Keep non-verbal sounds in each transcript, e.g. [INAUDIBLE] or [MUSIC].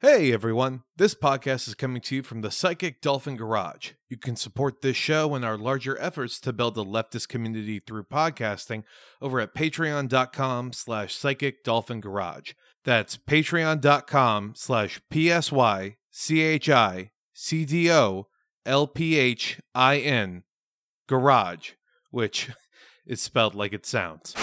Hey everyone, this podcast is coming to you from the Psychic Dolphin Garage. You can support this show and our larger efforts to build a leftist community through podcasting over at patreon.com slash psychic dolphin garage. That's patreon.com slash psy P-S-Y-C-H-I-C-D-O-L-P-H-I-N garage, which [LAUGHS] is spelled like it sounds.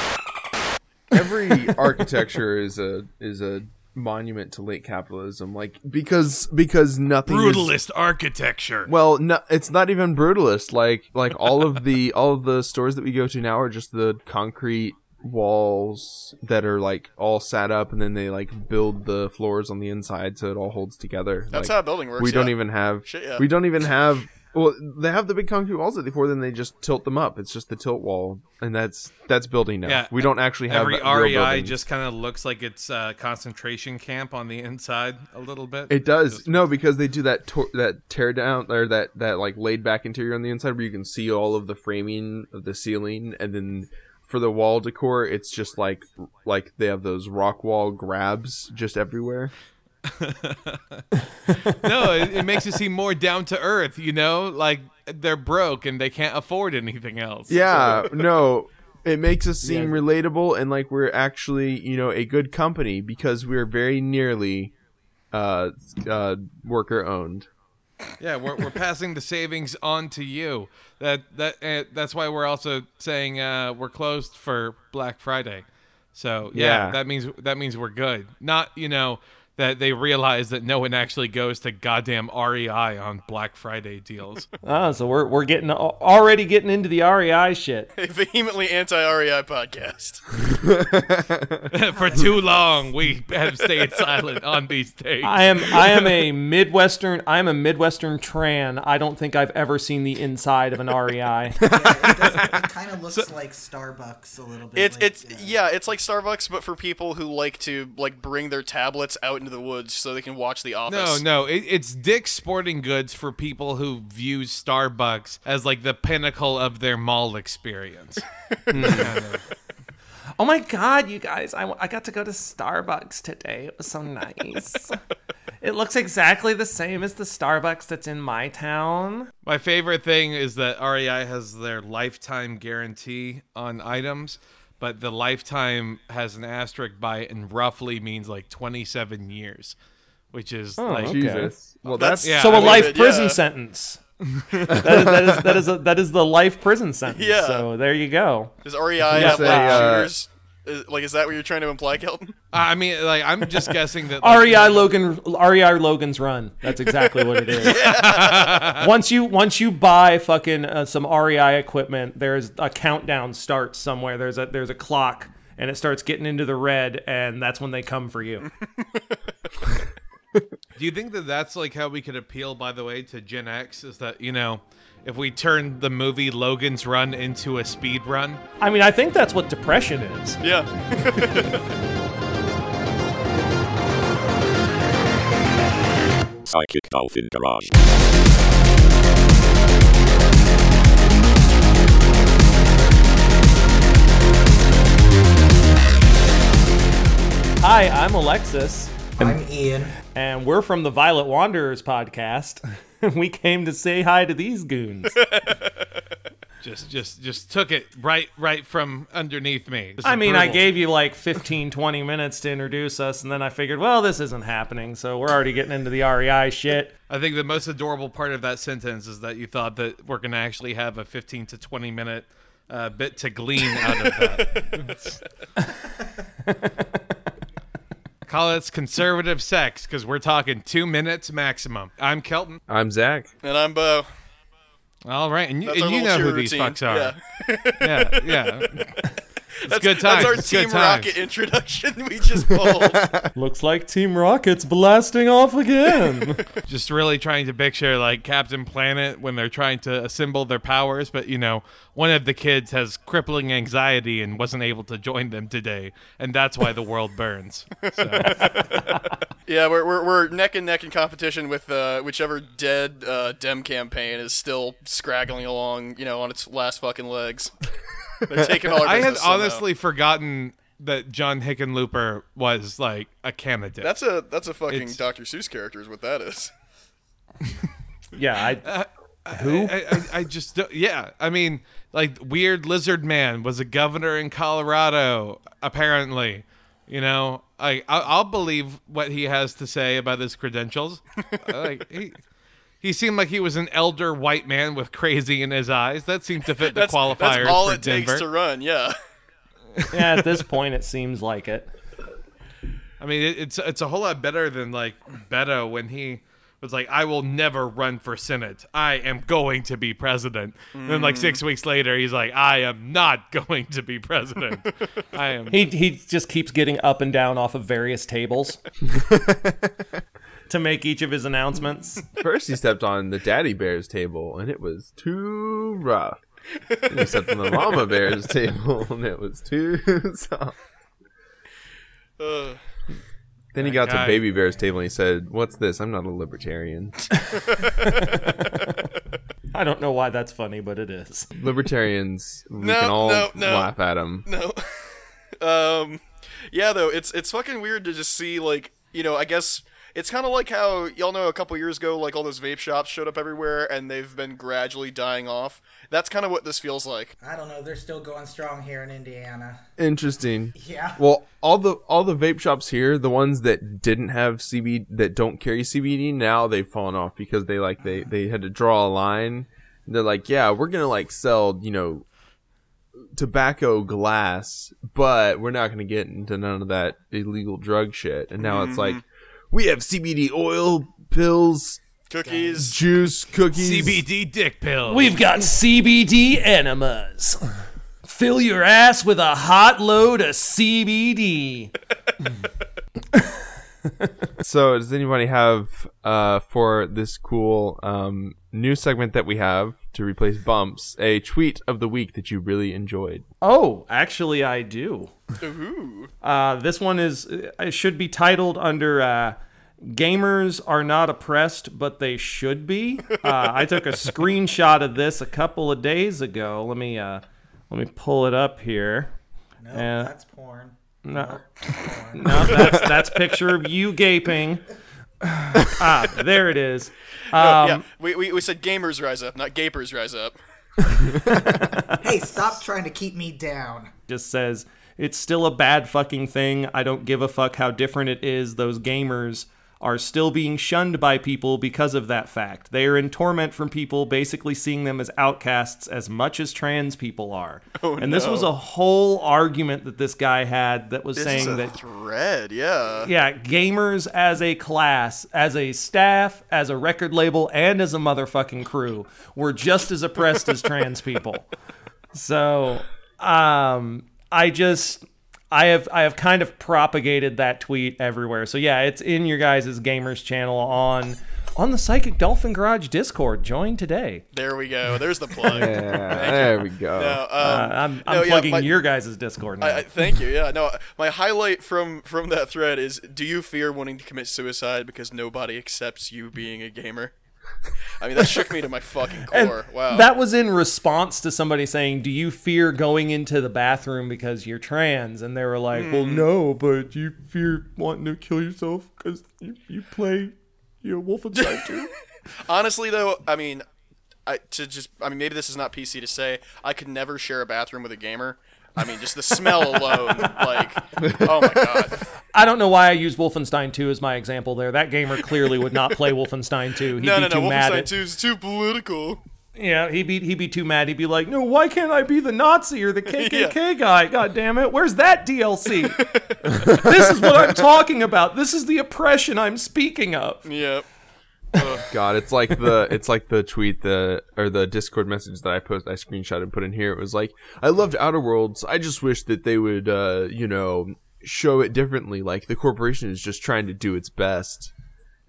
every architecture is a is a monument to late capitalism like because because nothing is, Brutalist architecture. well no it's not even brutalist like like all of the [LAUGHS] all of the stores that we go to now are just the concrete walls that are like all sat up and then they like build the floors on the inside so it all holds together That's Like, how a building works. we don't even have Shit, yeah. we don't even have well they have the big concrete walls that they pour then they just tilt them up. It's just the tilt wall and that's that's building now. Yeah, we don't actually have Every real REI just kind of looks like it's a concentration camp on the inside a little bit. It does. Just- no because they do that tor- that tear down or that that like laid back interior on the inside where you can see all of the framing of the ceiling, and then for the wall decor, it's just like like they have those rock wall grabs just everywhere. [LAUGHS] no, it, it makes it seem more down to earth. You know, like they're broke and they can't afford anything else. Yeah, [LAUGHS] no, it makes us seem Yeah. relatable and like we're actually you know a good company because we're very nearly uh uh worker owned. yeah, we're we're passing the savings on to you. That that uh, that's why we're also saying uh, we're closed for Black Friday. So yeah, Yeah. that means that means we're good. Not you know that they realize that no one actually goes to goddamn REI on Black Friday deals. Oh, [LAUGHS] so we're we're getting already getting into the REI shit. A [LAUGHS] vehemently anti-REI podcast. [LAUGHS] For too long, we have stayed silent on these days. I am I am a midwestern I am a midwestern tran. I don't think I've ever seen the inside of an REI. Yeah, it, it kind of looks like Starbucks a little bit. It's like, it's uh, yeah, it's like Starbucks, but for people who like to like bring their tablets out into the woods so they can watch The No, Office. no, it, it's Dick's Sporting Goods for people who view Starbucks as like the pinnacle of their mall experience. [LAUGHS] Kind of. Oh my god, you guys! I, I got to go to Starbucks today. It was so nice. [LAUGHS] it looks exactly the same as the Starbucks that's in my town. My favorite thing is that REI has their lifetime guarantee on items, but the lifetime has an asterisk by it and roughly means like 27 years, which is like okay. Jesus. Well, That's- that's Yeah, so I a mean, life it, prison yeah. sentence. [LAUGHS] that, is, that is that is a, that is the life prison sentence. Yeah. So there you go. Is REI gonna have say, like uh, shooters? Is, like, is that what you're trying to imply, Kelton? [LAUGHS] I mean, like I'm just guessing that like, REI Logan REI Logan's Run. That's exactly what it is. [LAUGHS] once you once you buy fucking uh, some REI equipment, there's a countdown starts somewhere. There's a there's a clock and it starts getting into the red and that's when they come for you. [LAUGHS] Do you think that that's like how we could appeal, by the way, to Gen X? Is that you know, if we turn the movie Logan's Run into a speed run? I mean, I think that's what depression is. Yeah. [LAUGHS] Psychic Dolphin Garage. Hi, I'm Alexis, I'm Ian. and we're from the Violet Wanderers podcast. [LAUGHS] [LAUGHS] we came to say hi to these goons. [LAUGHS] Just, just, just took it right, right from underneath me. This I is mean, I gave you like 15, 20 minutes to introduce us, and then I figured, well, this isn't happening, so we're already getting into the REI shit. I think the most adorable part of that sentence is that you thought that we're going to actually have a 15 to 20 minute uh, bit to glean out of that. [LAUGHS] Call it conservative sex because we're talking two minutes maximum. I'm Kelton. I'm Zach. and I'm Bo. All right, and you, and you know who cheer these fucks are. Yeah. Yeah, yeah. [LAUGHS] That's, good times. That's our It's Team. Rocket introduction we just pulled. [LAUGHS] Looks like Team Rocket's blasting off again. [LAUGHS] Just really trying to picture like Captain Planet when they're trying to assemble their powers, but you know, one of the kids has crippling anxiety and wasn't able to join them today, and that's why the world burns. So, [LAUGHS] yeah, we're, we're, we're neck and neck in competition with uh, whichever dead uh, Dem campaign is still scraggling along, you know, on its last fucking legs. They're taking all [LAUGHS] I had business somehow. honestly forgotten that John Hickenlooper was like a candidate. That's a that's a fucking It's- Dr. Seuss character is what that is. [LAUGHS] Yeah, I uh, who? I, I, I just don't- yeah. I mean, like weird lizard man was a governor in Colorado. Apparently, you know, I I'll, I'll believe what he has to say about his credentials. [LAUGHS] like he. He seemed like he was an elder white man with crazy in his eyes. That seemed to fit the [LAUGHS] That's, qualifiers that's all for it Denver. takes to run. Yeah. [LAUGHS] yeah, at this point, it seems like it. I mean, it, it's it's a whole lot better than like Beto when he was like, "I will never run for senate. I am going to be president." And then like six mm-hmm. weeks later, he's like, "I am not [LAUGHS] going to be president. I am." He he just keeps getting up and down off of various tables to make each of his announcements. [LAUGHS] First, he stepped on the daddy bear's table, and it was too rough. Then he stepped on the mama bear's [LAUGHS] table, and it was too [LAUGHS] soft. Uh, Then he got guy. to baby bear's table, and he said, "What's this? I'm not a libertarian. I don't know why that's funny, but it is. Libertarians, we No, can all no, no. laugh at them." no. um, yeah, though it's it's fucking weird to just see like you know I guess it's kind of like how y'all know a couple years ago like all those vape shops showed up everywhere and they've been gradually dying off. That's kind of what this feels like. I don't know. They're still going strong here in Indiana. Interesting. Yeah. Well, all the all the vape shops here, the ones that didn't have CBD that don't carry CBD, now they've fallen off because they like they uh-huh. they had to draw a line. They're like, yeah, we're gonna like sell, you know, tobacco glass, but we're not gonna get into none of that illegal drug shit. And now it's mm-hmm. like, we have CBD oil, pills, Cookies. juice, cookies. CBD dick pills. We've got CBD enemas. Fill your ass with a hot load of CBD. [LAUGHS] So, does anybody have uh, for this cool um, new segment that we have to replace bumps a tweet of the week that you really enjoyed? Oh, actually, I do. Ooh. Uh, this one is it should be titled under uh, "Gamers are not oppressed, but they should be." Uh, I took a screenshot of this a couple of days ago. Let me uh, let me pull it up here. No, Yeah. that's porn. No, Porn. no, that's that's picture of you gaping. [SIGHS] ah, there it is. Um, yeah, we, we, we said gamers rise up, not gapers rise up. [LAUGHS] hey, stop trying to keep me down. just says it's still a bad fucking thing. I don't give a fuck how different it is. Those gamers are still being shunned by people because of that fact. They are in torment from people basically seeing them as outcasts as much as trans people are. [LAUGHS] and this was a whole argument that this guy had that was This saying that thread, yeah. yeah, gamers as a class, as a staff, as a record label, and as a motherfucking crew were just as oppressed as trans people. [LAUGHS] So, um, I just, I have, I have kind of propagated that tweet everywhere. So yeah, it's in your guys' gamers channel on, on the Psychic Dolphin Garage Discord. Join today. There we go. There's the plug. Yeah, there we go. No, um, Uh, I'm, I'm no, yeah, plugging my- your guys' Discord now. I, I, thank you. Yeah, no. My highlight from from that thread is: Do you fear wanting to commit suicide because nobody accepts you being a gamer? [LAUGHS] I mean, that shook me to my fucking core. Wow. That was in response to somebody saying, "Do you fear going into the bathroom because you're trans?" And they were like, "Well, Hmm. no, but you fear wanting to kill yourself because you, you play you know Wolfenstein 2." [LAUGHS] Honestly, though, I mean, I to just I mean, maybe this is not PC to say. I could never share a bathroom with a gamer. I mean, just the smell alone, like, oh my god. I don't know why I use Wolfenstein 2 as my example there. That gamer clearly would not play [LAUGHS] Wolfenstein 2. He'd No, be no, too no. mad. Wolfenstein At, 2 is too political. yeah, he'd be he'd be too mad. He'd be like, "No, why can't I be the Nazi or the [LAUGHS] KKK guy? God damn it! Where's that DLC? [LAUGHS] this is what I'm talking about. This is the oppression I'm speaking of." Yep. [LAUGHS] God, it's like the it's like the tweet the or the Discord message that I post I screenshot and put in here. It was like, I loved Outer Worlds. I just wish that they would uh, you know, show it differently. Like the corporation is just trying to do its best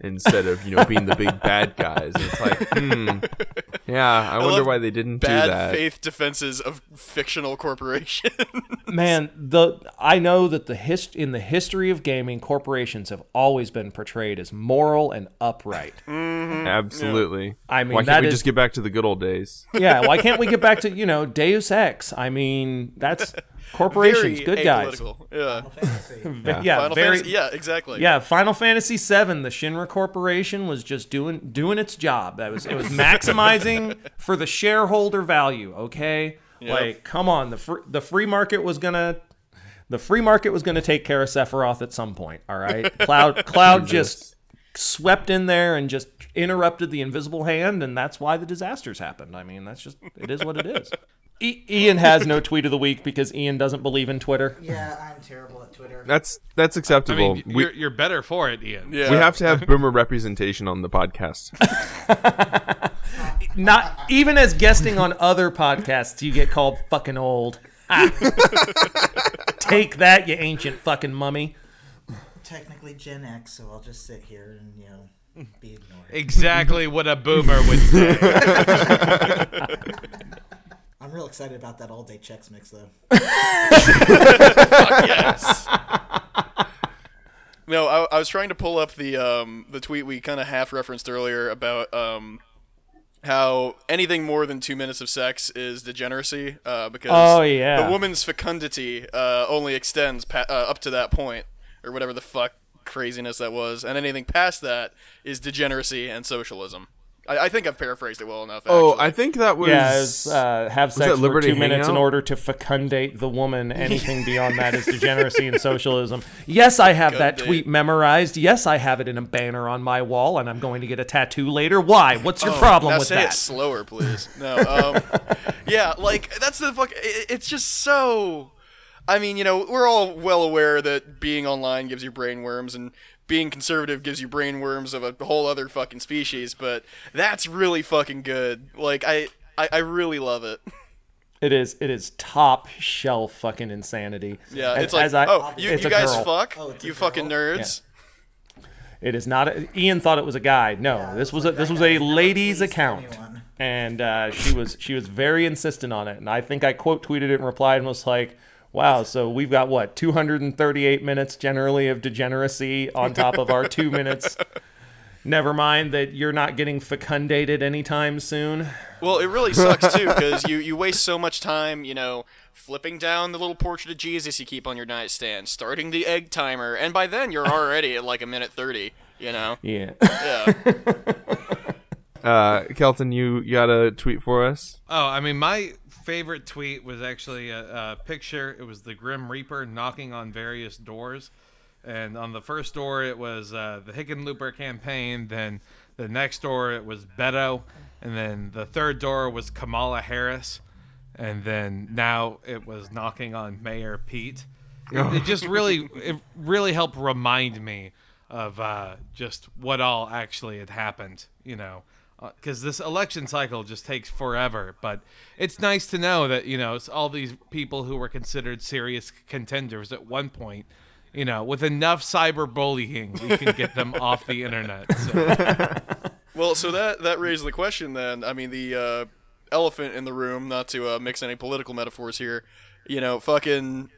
instead of, you know, being the big bad guys. And it's like, hmm. [LAUGHS] Yeah, I, wonder why they didn't do Bad that. faith defenses of fictional corporation. [LAUGHS] Man, the I know that the hist- in the history of gaming, corporations have always been portrayed as moral and upright. [LAUGHS] Absolutely. I mean, why can't that we is- just get back to the good old days? yeah, why can't we get back to you know Deus Ex? I mean, that's Corporations, Very good guys. apolitical. Yeah. Fantasy. [LAUGHS] Yeah, Final very. Fantasy. Yeah, exactly. Yeah, Final Fantasy VII, the Shinra Corporation was just doing doing its job. That was it was [LAUGHS] maximizing for the shareholder value. Okay, like come on, the fr- the free market was gonna the free market was gonna take care of Sephiroth at some point. All right, [LAUGHS] Cloud Cloud just swept in there and just interrupted the invisible hand, and that's why the disasters happened. I mean, that's just it is what it is. E- Ian has no tweet of the week because Ian doesn't believe in Twitter. Yeah, I'm terrible at Twitter. That's that's I acceptable. mean, we you're, you're better for it, Ian. Yeah. we have to have boomer representation on the podcast. [LAUGHS] Not even as guesting on other podcasts, you get called fucking old. Ah. Take that, you ancient fucking mummy. Technically Gen X, so I'll just sit here and you know be ignored. Exactly what a boomer would say. [LAUGHS] I'm real excited about that all day checks mix though. [LAUGHS] Fuck yes. [LAUGHS] No, I, I was trying to pull up the um, the tweet we kind of half referenced earlier about um, how anything more than two minutes of sex is degeneracy uh, because Oh, yeah. the woman's fecundity uh, only extends pa- uh, up to that point or whatever the fuck craziness that was, and anything past that is degeneracy and socialism. I, I think I've paraphrased it well enough. Oh. I think that was. Yeah, it's, uh, have sex that for two minutes in order to fecundate the woman. [LAUGHS] Anything beyond that is degeneracy and socialism. Yes, I have that Fecundate. tweet memorized. Yes, I have it in a banner on my wall, and I'm going to get a tattoo later. Why? What's your problem Oh, now with say it that? slower, please. [LAUGHS] No, um, yeah, like that's the fuck. It, it's just so. I mean, you know, we're all well aware that being online gives you brain worms, and being conservative gives you brain worms of a whole other fucking species. But that's really fucking good. Like, I, I, I really love it. It is. It is top shelf fucking insanity. Yeah, As- it's like, as I- oh, you, it's you guys girl. fuck, Oh, you fucking girl? nerds. It is not. A, Ian thought it was a guy. No, this was a this was a ladies' account, anyone. and uh, she was she was very insistent on it. And I think I quote tweeted it and replied and was like, "Wow, so we've got what 238 minutes generally of degeneracy on top of our two minutes." [LAUGHS] Never mind that you're not getting fecundated anytime soon. Well, it really sucks too because you you waste so much time, you know, flipping down the little portrait of Jesus you keep on your nightstand, starting the egg timer, and by then you're already at like a minute thirty. You know, Yeah. yeah. [LAUGHS] Uh, Kelton, you, you got a tweet for us? Oh, I mean, my favorite tweet was actually a, a picture. It was the Grim Reaper knocking on various doors. And on the first door, it was uh, the Hickenlooper campaign. Then the next door, it was Beto. And then the third door was Kamala Harris. And then now it was knocking on Mayor Pete. It, it just [LAUGHS] really, it really helped remind me of uh, just what all actually had happened, you know because this election cycle just takes forever. But it's nice to know that you know it's all these people who were considered serious contenders at one point. You know, with enough cyberbullying, we can get them [LAUGHS] off the internet. So, [LAUGHS] Well, so that that raised the question then. I mean, the uh, elephant in the room, not to uh, mix any political metaphors here. You know, fucking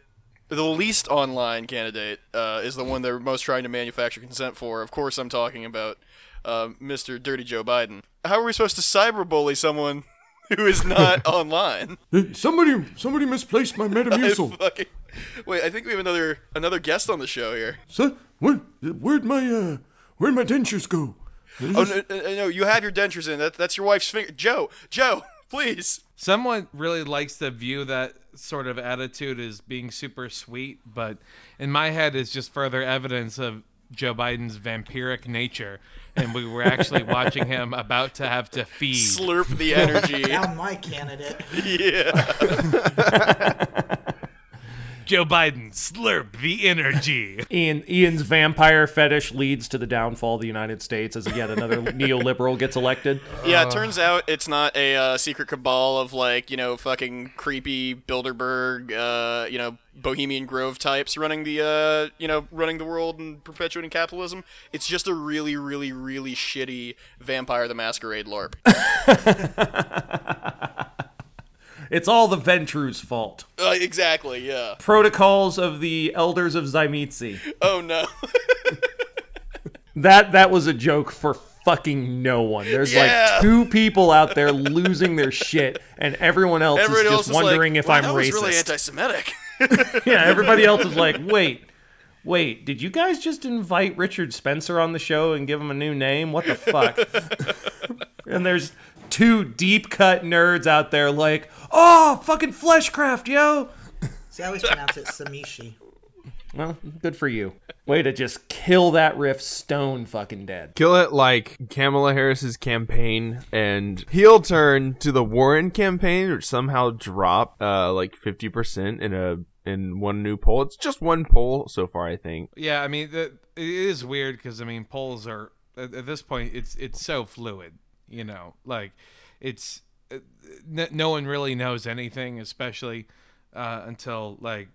the least online candidate uh, is the one they're most trying to manufacture consent for. Of course, I'm talking about uh, Mr. Dirty Joe Biden. How are we supposed to cyberbully someone [LAUGHS] who is not [LAUGHS] online? Somebody, somebody misplaced my [LAUGHS] Metamucil. Fucking- Wait, I think we have another another guest on the show here. so, where, where'd my, uh, where'd my dentures go? Oh no, no, no, you have your dentures in. That, that's your wife's finger. Joe, Joe, please. someone really likes to view that sort of attitude as being super sweet, but in my head, it's just further evidence of Joe Biden's vampiric nature. And we were actually watching him about to have to feed. Slurp the energy. Down my candidate. [LAUGHS] yeah. Joe Biden, slurp the energy. [LAUGHS] Ian Ian's vampire fetish leads to the downfall of the United States as yet another [LAUGHS] neoliberal gets elected. Yeah, it turns out it's not a uh, secret cabal of like you know fucking creepy Bilderberg, uh, you know Bohemian Grove types running the uh, you know running the world and perpetuating capitalism. It's just a really, really, really shitty Vampire the Masquerade LARP. [LAUGHS] It's all the Ventrue's fault. uh, exactly. Yeah. Protocols of the Elders of Tzimisce. Oh no. [LAUGHS] That that was a joke for fucking no one. There's Yeah. like two people out there losing their shit, and everyone else Everyone is else just is wondering like, if "Wow, I'm that was racist. really anti-Semitic. [LAUGHS] [LAUGHS] yeah, everybody else is like, wait, wait, did you guys just invite Richard Spencer on the show and give him a new name? What the fuck? and there's two deep cut nerds out there like, oh, fucking Fleshcraft, yo. See, I always pronounce it Samishi. Well, good for you. Way to just kill that riff stone fucking dead. Kill it like Kamala Harris's campaign and heel turn to the Warren campaign, which somehow dropped uh, like fifty percent in a in one new poll. It's just one poll so far, I think. Yeah, I mean, the, it is weird because I mean, polls are at, at this point it's it's so fluid. You know, like it's uh, no one really knows anything, especially uh, until like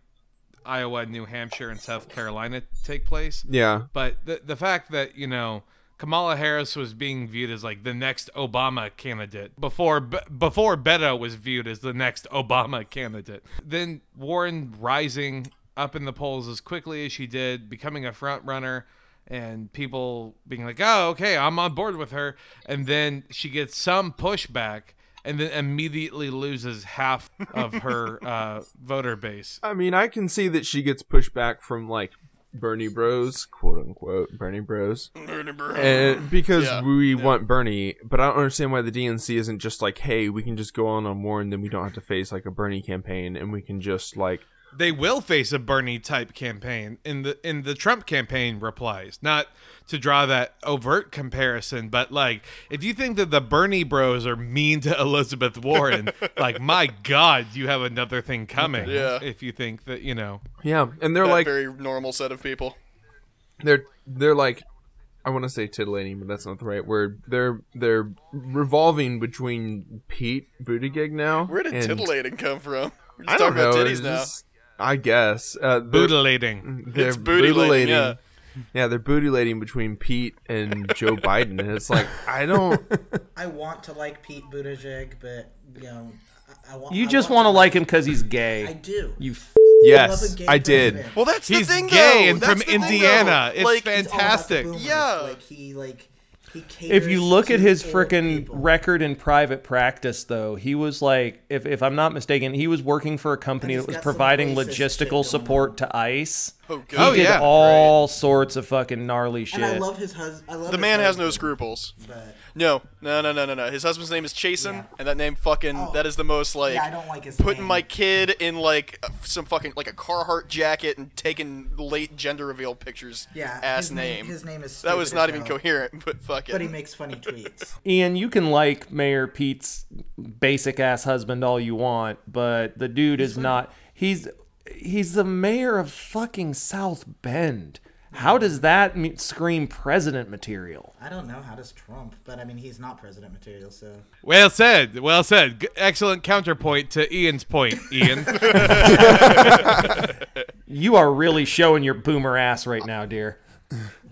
Iowa, New Hampshire, and South Carolina take place. Yeah, But the the fact that you know Kamala Harris was being viewed as like the next Obama candidate before before Beto was viewed as the next Obama candidate. Then Warren rising up in the polls as quickly as she did, becoming a front runner. And people being like, "Oh, okay, I'm on board with her," and then she gets some pushback, and then immediately loses half of her [LAUGHS] uh, voter base. I mean, I can see that she gets pushback from like Bernie Bros, quote unquote, Bernie Bros, and because Yeah, we want Bernie. But I don't understand why the DNC isn't just like, hey, we can just go on on Warren, then we don't have to face like a Bernie campaign, and we can just like they will face a Bernie type campaign in the in the Trump campaign replies. Not to draw that overt comparison, but like if you think that the Bernie bros are mean to Elizabeth Warren, [LAUGHS] like my god, you have another thing coming. Yeah. If you think that, you know. yeah, and they're That like very normal set of people. they're they're like I want to say titillating, but that's not the right word. They're they're revolving between Pete Buttigieg now. Where did and- titillating come from? We're I just don't talking about know. titties now. just- I guess uh, they're- Bootulating. They're It's bootylating, yeah. Yeah, they're bootylating between Pete and Joe [LAUGHS] Biden, and it's like I don't. [LAUGHS] I want to like Pete Buttigieg, but you know, I, I want. You I just want to like him because he's gay. I do. You f- Yes, love a gay I did. president. Well, that's He's the thing, gay though. and That's from the thing, though. Indiana. It's like, fan- It's all about the Fantastic. boomers. Yeah. Like he like he if you look at his old freaking record in private practice, though, he was like, if, if I'm not mistaken, he was working for a company that was providing logistical support on. to ICE. Oh, good. Oh, He did yeah. all sorts of fucking gnarly shit. And I love his husband. The his man has no scruples. But No, no, no, no, no, no. His husband's name is Chasten, Yeah. and that name fucking Oh. that is the most like yeah, I don't like his putting name. my kid in like some fucking like a Carhartt jacket and taking late gender reveal pictures. yeah ass his name. His name is. that was not even hell, coherent, but fuck it. But he makes funny tweets. [LAUGHS] Ian, you can like Mayor Pete's basic ass husband all you want, but the dude is not. He's he's the mayor of fucking South Bend. How does that me- scream president material? I don't know how does Trump, but I mean he's not president material, so Well said. Well said. G- excellent counterpoint to Ian's point, Ian. [LAUGHS] You are really showing your boomer ass right now, dear.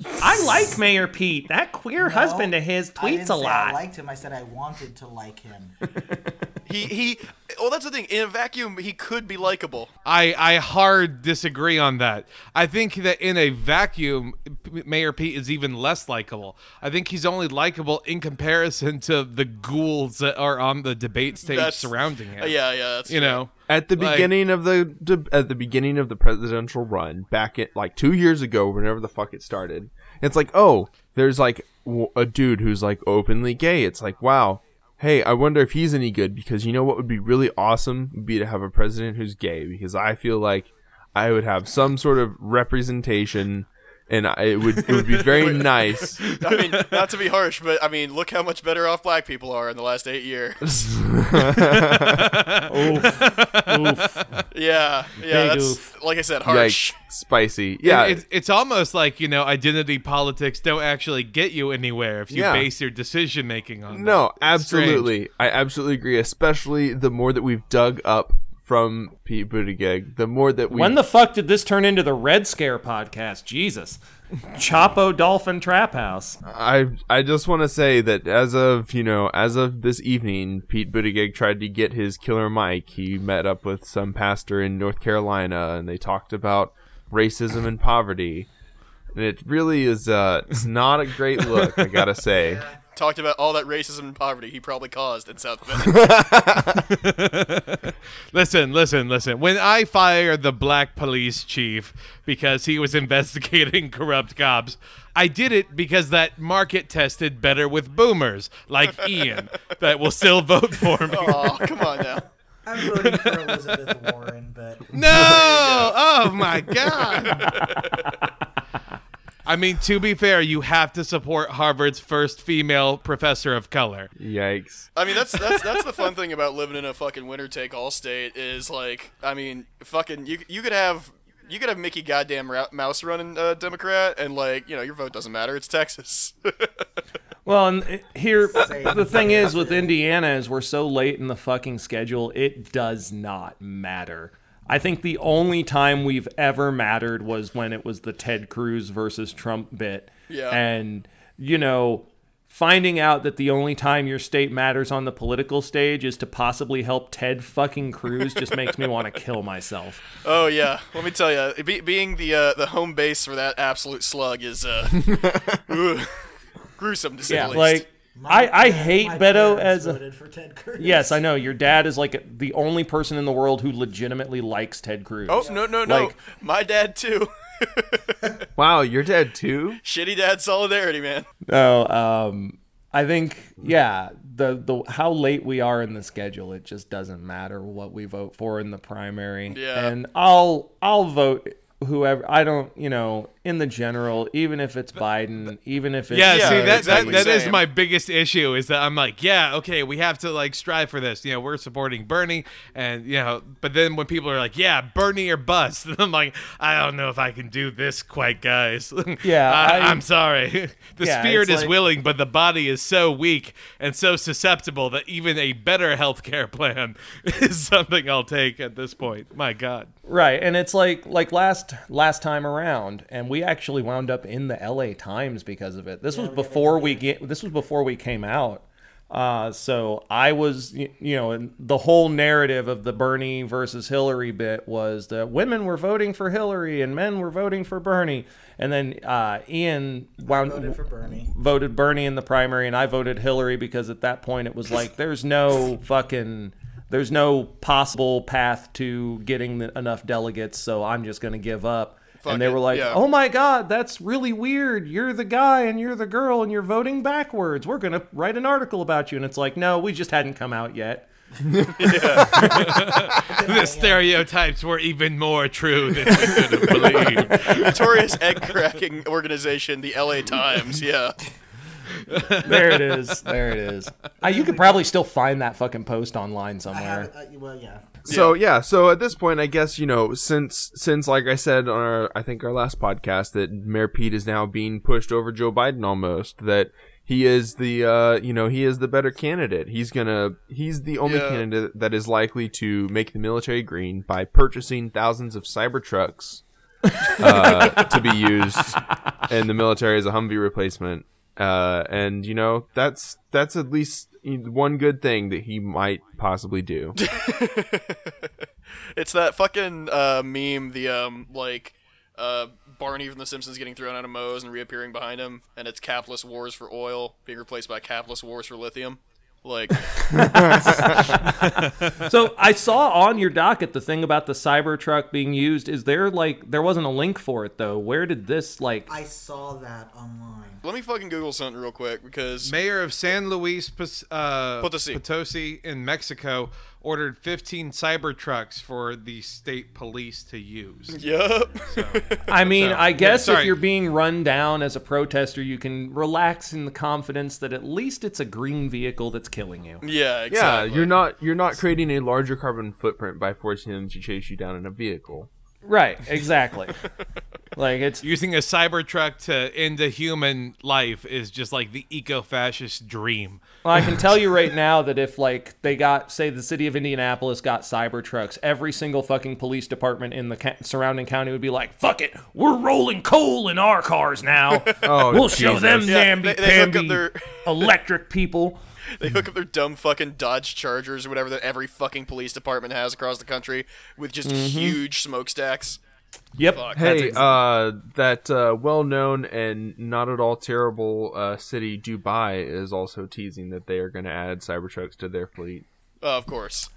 I like Mayor Pete. That queer husband of his I didn't tweets a say I liked him. I said I wanted to like him. [LAUGHS] he he. Oh, that's the thing. In a vacuum, he could be likable. I, I hard disagree on that. I think that in a vacuum, Mayor Pete is even less likable. I think he's only likable in comparison to the ghouls that are on the debate stage That's surrounding him. Yeah, yeah. That's You true. know, At the Like- beginning of the de- at the beginning of the presidential run, back at like two years ago, whenever the fuck it started, it's like, oh, there's like w- a dude who's like openly gay. It's like, wow, hey, I wonder if he's any good because you know what would be really awesome would be to have a president who's gay because I feel like I would have some sort of representation. And I, it would it would be very [LAUGHS] nice. I mean, not to be harsh, but I mean, look how much better off black people are in the last eight years. [LAUGHS] Oof. [LAUGHS] yeah, yeah. Big That's oof. like I said, harsh. Yikes, spicy. Yeah, It- it's almost like you know identity politics don't actually get you anywhere if you Yeah. base your decision making on. No, that. It's strange. absolutely. I absolutely agree. Especially the more that we've dug up from Pete Buttigieg, the more that we. When the fuck did this turn into the Red Scare podcast? Jesus. Chapo Dolphin Trap House. I I just want to say that as of you know as of this evening, Pete Buttigieg tried to get his Killer Mike. He met up with some pastor in North Carolina, and they talked about racism and poverty. And it really is uh, it's not a great look, I gotta say. [LAUGHS] talked about all that racism and poverty he probably caused in South Bend. [LAUGHS] Listen, listen, listen. When I fired the black police chief because he was [LAUGHS] investigating corrupt cops, I did it because that market tested better with boomers like [LAUGHS] Ian that will still vote for me. oh, come on now. I'm voting for Elizabeth Warren, but No! Oh my god. I mean, to be fair, you have to support Harvard's first female professor of color. Yikes. I mean, that's that's that's the fun thing about living in a fucking winner take all state is like, I mean, fucking you you could have you could have Mickey goddamn Ra- Mouse running uh, Democrat, and like you know your vote doesn't matter. It's Texas. [LAUGHS] Well, and here Same. the thing is with Indiana is we're so late in the fucking schedule, it does not matter. I think the only time we've ever mattered was when it was the Ted Cruz versus Trump bit. Yeah. And you know, finding out that the only time your state matters on the political stage is to possibly help Ted fucking Cruz just makes me want to kill myself. [LAUGHS] oh yeah, let me tell you, be, being the uh, the home base for that absolute slug is uh, [LAUGHS] [LAUGHS] gruesome to say Yeah, the least. like my I, I pa- hate my Beto as a voted for Ted Cruz. Yes, I know. Your dad is like the only person in the world who legitimately likes Ted Cruz. oh no no no, Like- my dad too. [LAUGHS] Wow, your dad too? Shitty dad solidarity, man. No, um, I think yeah, the the how late we are in the schedule, it just doesn't matter what we vote for in the primary. Yeah. And I'll I'll vote whoever I don't, you know, in the general, even if it's Biden, even if it's Yeah, Yeah, see that exactly, that, that is my biggest issue is that I'm like, yeah, okay, we have to like strive for this. You know, we're supporting Bernie, and you know, but then when people are like, yeah, Bernie or bust, and [LAUGHS] I'm like, I don't know if I can do this quite, guys. [LAUGHS] Yeah, I, I- am sorry. [LAUGHS] The Yeah, spirit is like- willing, but the body is so weak and so susceptible that even a better healthcare plan is something I'll take at this point. My God. Right, and it's like like last last time around, and we actually wound up in the L.A. Times because of it. This was we before we get. This was before we came out. Uh, so I was, y- you know, and the whole narrative of the Bernie versus Hillary bit was that women were voting for Hillary and men were voting for Bernie, and then uh, Ian wound voted for Bernie. voted Bernie in the primary, and I voted Hillary because at that point it was like there's no fucking there's no possible path to getting the, enough delegates, so I'm just gonna give up. Fuck and they it, were like, yeah. "Oh my god, that's really weird. You're the guy and you're the girl and you're voting backwards. We're gonna write an article about you." And it's like, "No, we just hadn't come out yet." [LAUGHS] The stereotypes were even more true than we could have believed. Notorious egg cracking organization, the L.A. Times. Yeah. [LAUGHS] There it is. There it is. Uh, you could probably still find that fucking post online somewhere. have, uh, well, yeah. So yeah, so at this point, I guess you know, since since like I said on our I think our last podcast that Mayor Pete is now being pushed over Joe Biden almost that he is the uh you know he is the better candidate. He's gonna he's the only Yeah. candidate that is likely to make the military green by purchasing thousands of Cybertrucks uh, to be used in the military as a Humvee replacement. Uh, and you know that's that's at least one good thing that he might possibly do. [LAUGHS] It's that fucking uh, meme, the um like uh, Barney from The Simpsons getting thrown out of Moe's and reappearing behind him, and it's capitalist wars for oil being replaced by capitalist wars for lithium. Like, [LAUGHS] So I saw on your docket the thing about the Cybertruck being used. Is there like there wasn't a link for it though? Where did this like? I saw that online. let me fucking Google something real quick because Mayor of San Luis Pos- uh, Potosi. Potosi in Mexico ordered 15 Cybertrucks for the state police to use. Yup. [LAUGHS] I mean, So, I yeah, guess if you're being run down as a protester, you can relax in the confidence that at least it's a green vehicle that's killing you. yeah, Yeah, you're not you're not creating a larger carbon footprint by forcing them to chase you down in a vehicle. Right? Exactly. [LAUGHS] like it's Using a Cybertruck to end a human life is just like the eco-fascist dream. Well, I can tell you right [LAUGHS] now that if like they got, say, the city of Indianapolis got cyber trucks, every single fucking police department in the ca- surrounding county would be like, "Fuck it, we're rolling coal in our cars now. [LAUGHS] Oh, we'll show them Yeah, namby they- they hook up pamby their- electric people." They hook up their dumb fucking Dodge Chargers or whatever that every fucking police department has across the country with just Mm-hmm. huge smokestacks. Yep. Fuck. Hey, ex- uh, that uh, well-known and not at all terrible uh, city, Dubai, is also teasing that they are going to add Cybertrucks to their fleet. Uh, of course.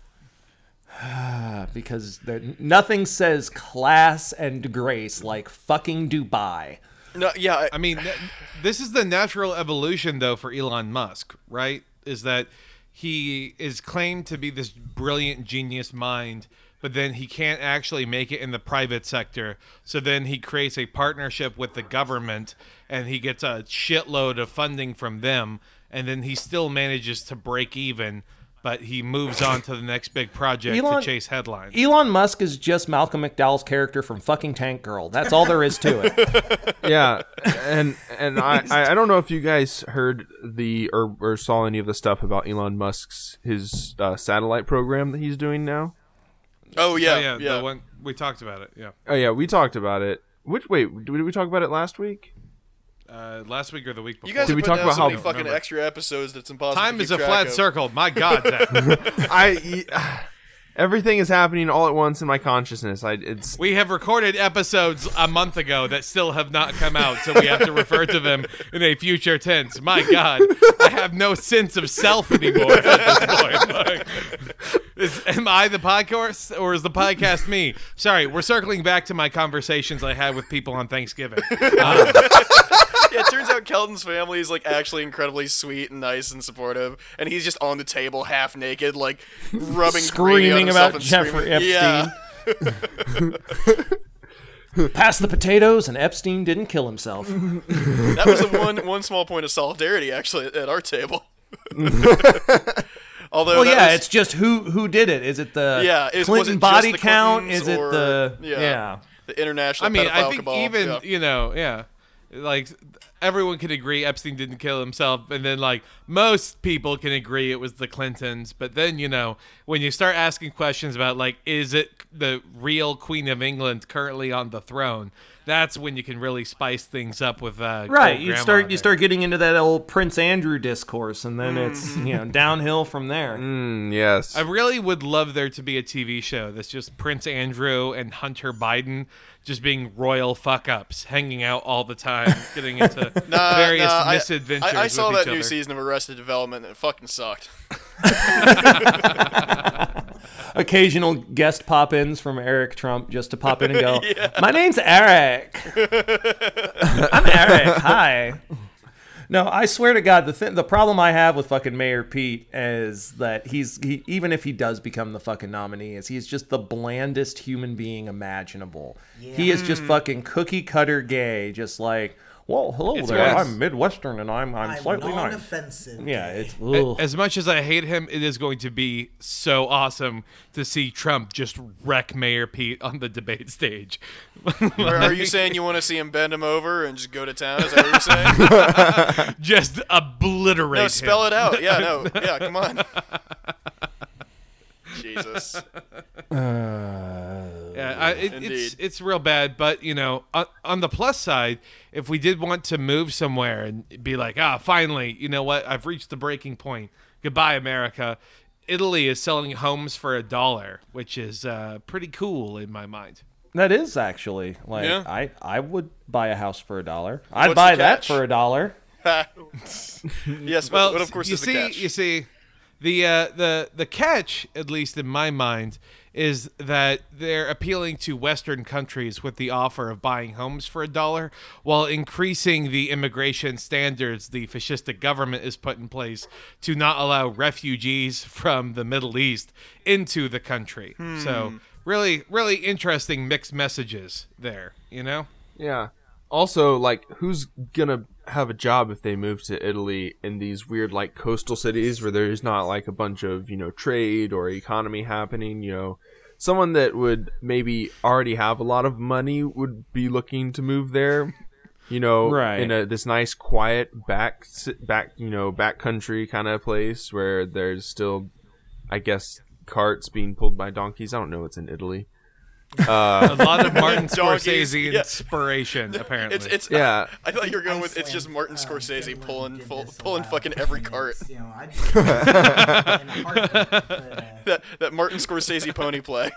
[SIGHS] because there, nothing says class and grace like fucking Dubai. No, yeah, I- I mean, th- this is the natural evolution, though, for Elon Musk, right? Is that he is claimed to be this brilliant genius mind, but then he can't actually make it in the private sector. So then he creates a partnership with the government, and he gets a shitload of funding from them, and then he still manages to break even. But he moves on to the next big project Elon- to chase headlines. Elon Musk is just Malcolm McDowell's character from fucking Tank Girl. That's all there is to it. [LAUGHS] yeah, and and I, I I don't know if you guys heard the or, or saw any of the stuff about Elon Musk's his uh, satellite program that he's doing now. oh yeah, Oh, yeah, yeah. the one we talked about it. Yeah, Oh yeah, we talked about it. Which wait, did we talk about it last week? Uh, last week or the week before. You guys Did we talk about so how- many fucking Remember. extra episodes that's impossible. Time to is keep a track flat of. circle. My God, Zach. [LAUGHS] [LAUGHS] I [LAUGHS] everything is happening all at once in my consciousness. I it's We have recorded episodes a month ago that still have not come out, so we have to refer to them in a future tense. My God, I have no sense of self anymore at this point. Like, is, am I the podcast, or is the podcast me? Sorry, we're circling back to my conversations I had with people on Thanksgiving. Um, Yeah, it turns out Kelton's family is like actually incredibly sweet and nice and supportive, and he's just on the table half naked, like rubbing gravy on Screaming about Jeffrey. Epstein. Yeah, [LAUGHS] Pass the potatoes, and Epstein didn't kill himself. that was the one one small point of solidarity actually at, at our table. [LAUGHS] Although, Well, yeah, was- it's just who who did it? Is it the Yeah, is- was Clinton it body the count? Is it or- the yeah. yeah. the international. I mean, I think cabal. even yeah. you know, yeah, like everyone can agree Epstein didn't kill himself, and then like most people can agree it was the Clintons. But then you know, when you start asking questions about like, is it the real Queen of England currently on the throne? That's when you can really spice things up with uh, Right, you grandma start you start getting into that old Prince Andrew discourse, and then it's you know downhill from there. [LAUGHS] mm, yes. I really would love there to be a TV show that's just Prince Andrew and Hunter Biden just being royal fuck ups, hanging out all the time, [LAUGHS] getting into Nah, various nah, misadventures. I, I saw with that each new other. season of Arrested Development and it fucking sucked. [LAUGHS] Occasional guest pop-ins from Eric Trump just to pop in and go, [LAUGHS] "My name's Eric. [LAUGHS] I'm Eric. Hi." No, I swear to God, the th- the problem I have with fucking Mayor Pete is that he's he, even if he does become the fucking nominee, is he's just the blandest human being imaginable. He is just fucking cookie cutter gay, just like, well, hello It's there, yes. I'm Midwestern and I'm I'm, I'm slightly nice. non-offensive. Yeah, it's A- As much as I hate him, it is going to be so awesome to see Trump just wreck Mayor Pete on the debate stage. Or are you saying you want to see him bend him over and just go to town? Is that what you're saying? [LAUGHS] just obliterate no, spell him. it out. Yeah, no, [LAUGHS] yeah, come on. Jesus. [LAUGHS] Yeah, I, it, it's it's real bad. But you know, on, on the plus side, if we did want to move somewhere and be like, ah, finally, you know what? I've reached the breaking point. Goodbye, America. Italy is selling homes for a dollar, which is uh, pretty cool in my mind. That is actually like Yeah. I I would buy a house for a dollar. I'd What's buy that for a dollar. [LAUGHS] yes, but Well, what of course you is the see, you see, the uh, the the catch, at least in my mind, is that they're appealing to Western countries with the offer of buying homes for a dollar, while increasing the immigration standards the fascistic government is put in place to not allow refugees from the Middle East into the country. So, really, really interesting mixed messages there. You know. Yeah. Also, like, who's gonna have a job if they move to Italy in these weird, like, coastal cities where there's not, like, a bunch of, you know, trade or economy happening? You know, someone that would maybe already have a lot of money would be looking to move there. You know, Right. in a this nice, quiet back, back, you know, back country kind of place where there's still, I guess, carts being pulled by donkeys. I don't know what's in Italy. Uh, [LAUGHS] A lot of Martin [LAUGHS] Scorsese yeah. inspiration, apparently. It's it's Yeah. I thought you were going with it's just Martin Scorsese Finland pulling full, pulling fucking every and cart. You know, I'd in a heartbeat, but, uh, [LAUGHS] that that Martin Scorsese pony play.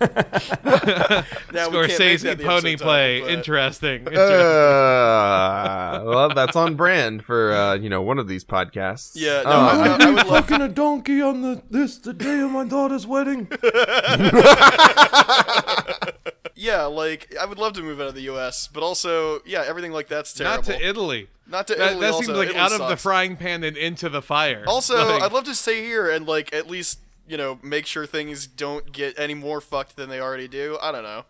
now, we can't Scorsese pony play. title, but- Interesting. Interesting. Uh, well, that's on brand for uh, you know one of these podcasts. Yeah, no, Uh, I, I, I would love. fucking a donkey on the this the day of my daughter's wedding. Yeah, like I would love to move out of the U.S., but also, yeah, everything like that's terrible. Not to Italy. Not to That, Italy. that also. seems like Italy out of the frying pan and into the fire. Also, [LAUGHS] Like, I'd love to stay here and like at least you know make sure things don't get any more fucked than they already do. I don't know.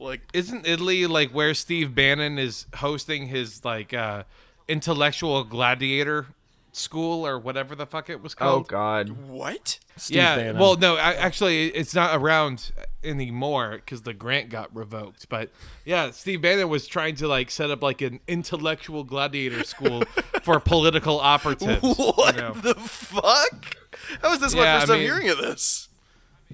Like, isn't Italy like where Steve Bannon is hosting his like uh intellectual gladiator school or whatever the fuck it was called. oh? God. what? yeah. Bannon. Well, no, I, actually, it's not around anymore because the grant got revoked. But yeah, Steve Bannon was trying to like set up like an intellectual gladiator school [LAUGHS] for political operatives. you What know? the fuck? How is this my first I time mean- hearing of this?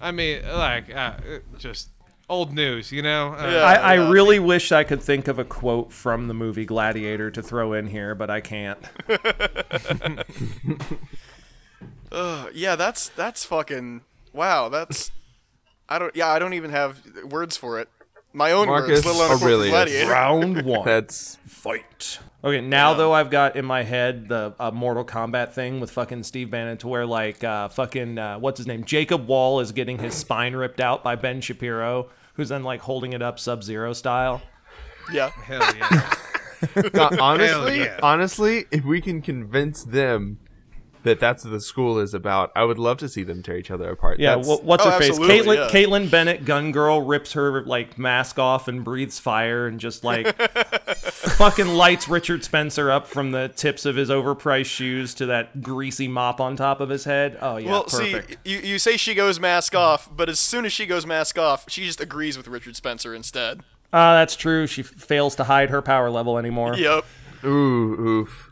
I mean, like, uh, just old news, you know? Uh, Yeah. I, I yeah. really wish I could think of a quote from the movie Gladiator to throw in here, but I can't. [LAUGHS] Ugh, yeah, that's that's fucking wow. That's I don't. Yeah, I don't even have words for it. My own Marcus words, let alone a quote from Aurelius. Gladiator. [LAUGHS] Round [LAUGHS] one. That's fight. Okay, now though I've got in my head the uh, Mortal Kombat thing with fucking Steve Bannon to where like uh, fucking uh, what's his name Jacob Wohl is getting his spine ripped out by Ben Shapiro, who's then like holding it up Sub Zero style. Yeah, Hell yeah. [LAUGHS] Uh, honestly, yeah. honestly, if we can convince them that that's what the school is about, I would love to see them tear each other apart. Yeah, That's- wh- what's Oh, her face? absolutely, Caitlin, yeah. Caitlin Bennett, gun girl, rips her like mask off and breathes fire and just like [LAUGHS] fucking lights Richard Spencer up from the tips of his overpriced shoes to that greasy mop on top of his head. Oh yeah, well, perfect. see, you, you say she goes mask off, but as soon as she goes mask off, she just agrees with Richard Spencer instead. Uh, that's true. She f- fails to hide her power level anymore. Yep. ooh, oof.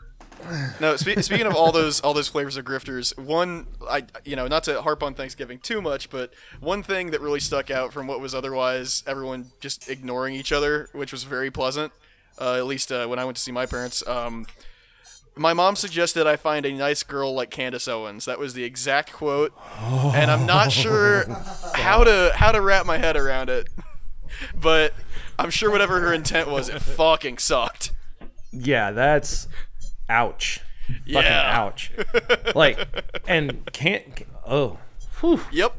No, spe- speaking of all those all those flavors of grifters, one I you know not to harp on Thanksgiving too much, but one thing that really stuck out from what was otherwise everyone just ignoring each other, which was very pleasant. Uh, at least uh, when I went to see my parents. Um, my mom suggested I find a nice girl like Candace Owens. That was the exact quote, and I'm not sure how to how to wrap my head around it. But I'm sure whatever her intent was, it fucking sucked. Yeah, that's ouch. Fucking Yeah. ouch. like, and can't. Oh, Yep.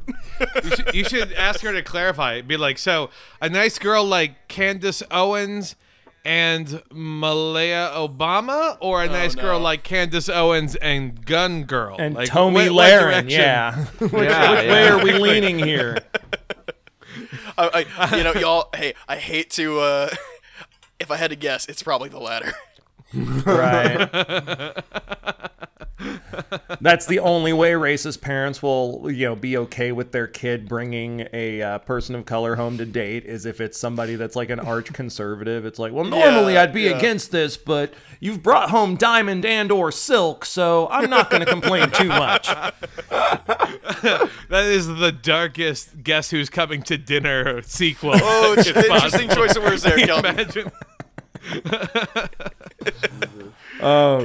you, should, you should ask her to clarify. Be like, so a nice girl like Candace Owens and Malia Obama, or a nice no. girl like Candace Owens and Gun Girl, and like, Tomi what- what Lahren. Yeah. [LAUGHS] which Yeah, which yeah. way are we leaning here? [LAUGHS] I, I, you know, y'all. Hey, I hate to. uh [LAUGHS] If I had to guess, it's probably the latter. Right. That's the only way racist parents will, you know, be okay with their kid bringing a uh, person of color home to date is if it's somebody that's like an arch conservative. It's like, well, normally Yeah, I'd be yeah. against this, but you've brought home diamond and or silk, so I'm not going to complain too much. That is the darkest Guess Who's Coming to Dinner sequel. Oh, [LAUGHS] It's interesting possible. choice of words there, Kelton. [LAUGHS] Imagine. [LAUGHS] Oh God.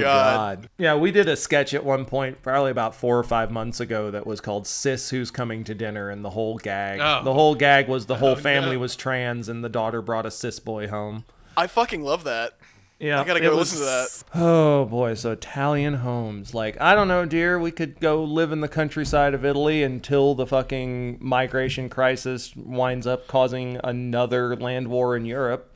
God. Yeah, we did a sketch at one point, probably about four or five months ago, that was called "Sis Who's Coming to Dinner," and the whole gag, Oh. the whole gag was the oh, whole family no. was trans, and the daughter brought a cis boy home. I fucking love that. Yeah, I gotta go was- listen to that. Oh boy, so Italian homes. Like, I don't know, dear. We could go live in the countryside of Italy until the fucking migration crisis winds up causing another land war in Europe.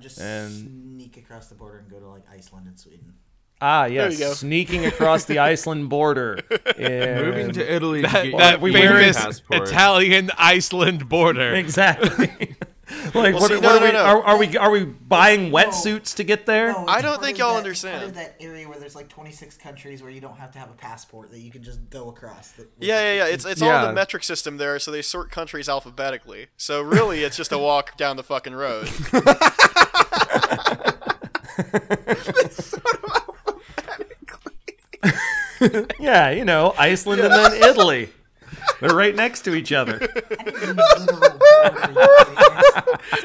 Just And- sneak across the border and go to like Iceland and Sweden. Ah, yes, [LAUGHS] sneaking across the Iceland border. [LAUGHS] Moving to Italy. That, to get that we your famous. Italian Iceland border. Exactly. [LAUGHS] [LAUGHS] like, what, see, what no, are, no, we, no. Are, are we are we buying oh, wetsuits to get there? Oh, no, I don't think y'all that- understand. Part of that area where there's like 26 countries where you don't have to have a passport that you can just go across. That, Yeah, yeah, yeah. It's it's all the metric system there, so they sort countries alphabetically. So really, it's just a walk [LAUGHS] down the fucking road. [LAUGHS] Yeah, you know, Iceland and then Italy. They're right next to each other. [LAUGHS]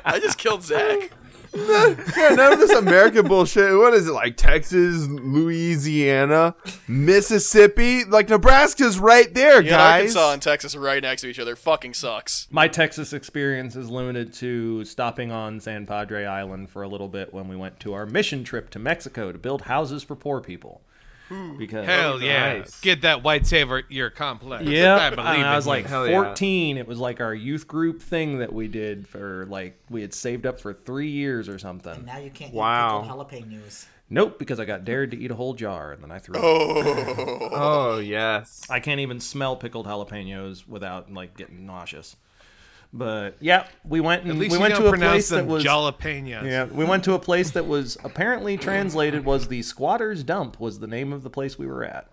I just killed Zach. Yeah, none of this American bullshit. What is it like? Texas, Louisiana, Mississippi, like Nebraska's right there, Yeah, guys. Arkansas and Texas are right next to each other. Fucking sucks. My Texas experience is limited to stopping on San Padre Island for a little bit when we went to our mission trip to Mexico to build houses for poor people. Because Hell yeah. nice. Get that white savior your complex. Yeah, I and I was like Hell yeah. 14. It was like our youth group thing that we did for like we had saved up for three years or something. Now you can't Wow. eat pickled jalapenos. Nope, because I got dared to eat a whole jar and then I threw. it. Oh, [LAUGHS] Oh yes. I can't even smell pickled jalapenos without like getting nauseous. But yeah, we went and At least we you went don't to a pronounce place that them was jalapenos. yeah, we went to a place that was apparently translated was the squatter's dump was the name of the place we were at.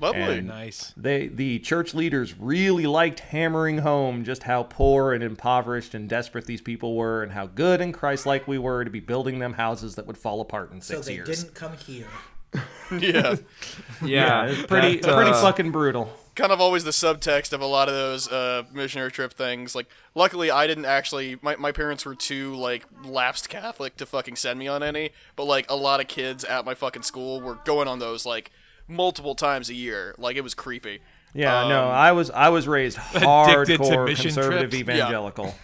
lovely. And- Nice. They the church leaders really liked hammering home just how poor and impoverished and desperate these people were and how good and Christ-like we were to be building them houses that would fall apart in six So six they years. didn't come here. [LAUGHS] yeah. [LAUGHS] Yeah, it's pretty that, pretty uh, fucking brutal. Kind of always the subtext of a lot of those uh, missionary trip things. Like, luckily, I didn't actually. My, my parents were too like lapsed Catholic to fucking send me on any. But like a lot of kids at my fucking school were going on those like multiple times a year. Like it was creepy. Yeah, no, Um, I was I was raised [LAUGHS] hardcore conservative trips? evangelical.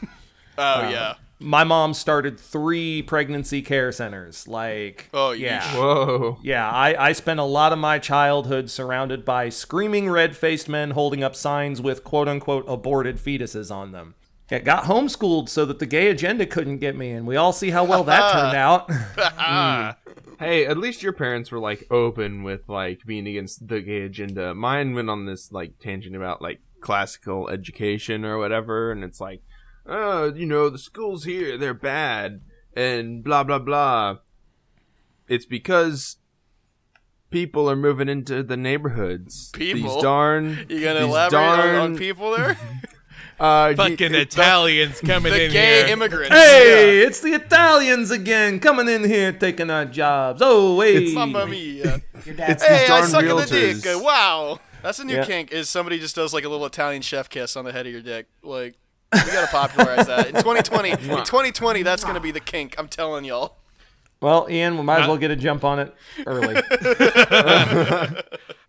Oh yeah. My mom started three pregnancy care centers. Like, Oh, yeah, yeesh. Whoa. yeah. I, I spent a lot of my childhood surrounded by screaming red-faced men holding up signs with "quote unquote" aborted fetuses on them. It got homeschooled so that the gay agenda couldn't get me, and we all see how well that turned [LAUGHS] out. Mm. Hey, at least your parents were like open with like being against the gay agenda. Mine went on this like tangent about like classical education or whatever, and it's like, oh, you know, the schools here they're bad and blah blah blah. It's because people are moving into the neighborhoods. People? These darn. [LAUGHS] You gonna elaborate on, darn, on people there? [LAUGHS] Uh, Fucking y- Italians coming the in gay here. immigrants. hey, it's the Italians again coming in here taking our jobs. Oh wait, Yeah. Mamma mia. Your dad's It's hey, these I darn suck at the realtors. dick. Wow. That's a new Yeah. kink. Is somebody just does like a little Italian chef kiss on the head of your dick? Like, we gotta popularize that in [LAUGHS] 2020. In 2020, that's gonna be the kink. I'm telling y'all. Well, Ian, we might as well get a jump on it early. [LAUGHS] [LAUGHS]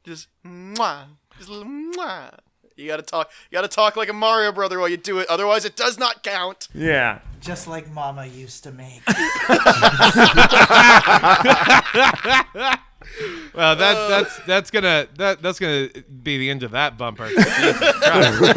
Just mwah. Just a little mwah. You gotta talk. You gotta talk like a Mario brother while you do it. Otherwise, it does not count. yeah. just like Mama used to make. Well, that Uh. that's that's gonna that that's gonna be the end of that bumper. Jesus Christ.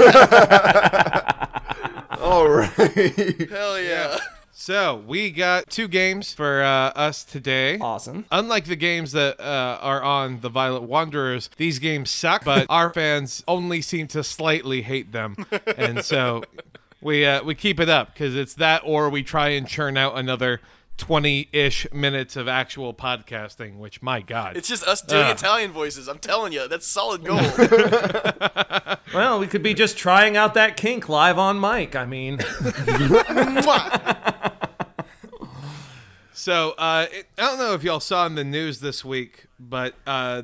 All right. [LAUGHS] Hell yeah. so we got two games for uh, us today. Awesome. Unlike the games that uh, are on the Violet Wanderers, these games suck, but [LAUGHS] our fans only seem to slightly hate them, and so we uh, we keep it up because it's that, or we try and churn out another twenty-ish minutes of actual podcasting. Which, my God, It's just us doing Ah. Italian voices. I'm telling you, that's solid gold. [LAUGHS] [LAUGHS] Well, we could be just trying out that kink live on mic. I mean, Mwah. So uh, it, I don't know if y'all saw in the news this week, but uh,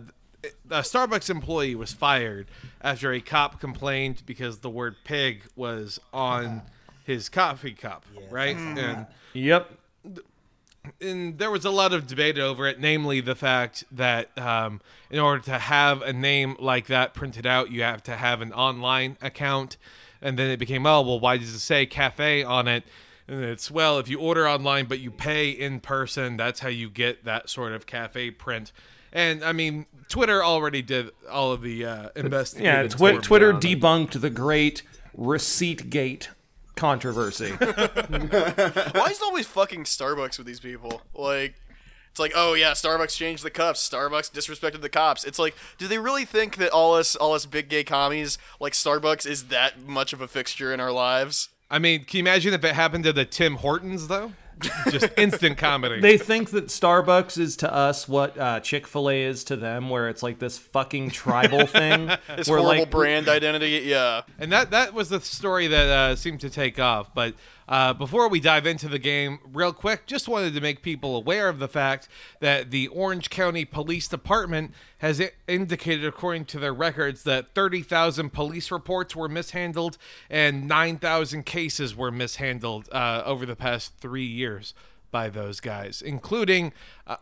a Starbucks employee was fired after a cop complained because the word "pig" was on his coffee cup, right? And yep. And there was a lot of debate over it, namely the fact that um, in order to have a name like that printed out, you have to have an online account. And then it became, oh, well, why does it say cafe on it? And it's, well, if you order online but you pay in person, that's how you get that sort of cafe print. And I mean, Twitter already did all of the uh, investigating. Yeah, twi- Twitter debunked the great receipt gate controversy. [LAUGHS] Why is it always fucking Starbucks with these people? Like, it's like, oh yeah, Starbucks changed the cups. Starbucks disrespected the cops. It's like, do they really think that all us, all us big gay commies, like Starbucks, is that much of a fixture in our lives? I mean, can you imagine if it happened to the Tim Hortons, though? Just instant comedy. they think that Starbucks is to us what uh, Chick Fil A is to them, where it's like this fucking tribal [LAUGHS] thing. This where horrible like, brand identity. Yeah. And that that was the story that uh, seemed to take off. But uh, before we dive into the game, real quick, just wanted to make people aware of the fact that the Orange County Police Department has indicated, according to their records, that 30,000 police reports were mishandled and 9,000 cases were mishandled uh, over the past three years. by those guys, including uh,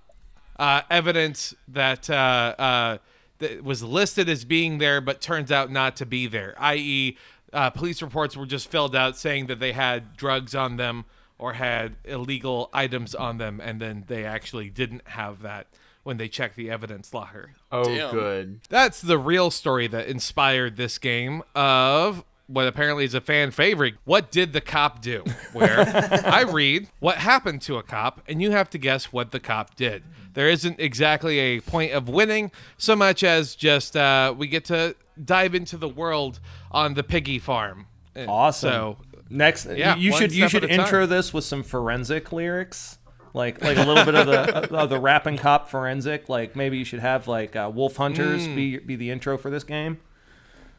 uh, evidence that uh, uh, that was listed as being there, but turns out not to be there. I.e., uh, police reports were just filled out saying that they had drugs on them or had illegal items on them, and then they actually didn't have that when they checked the evidence locker. Oh, Damn. good. That's the real story that inspired this game of what apparently is a fan favorite. What did the cop do? Where [LAUGHS] I read what happened to a cop, and you have to guess what the cop did. There isn't exactly a point of winning so much as just uh, we get to dive into the world on the piggy farm. And Awesome. So Next, Yeah, you should you should at a time. intro this with some forensic lyrics, like like a little bit of the [LAUGHS] of the rapping cop forensic. Like maybe you should have like uh, Wolf Hunters be be the intro for this game.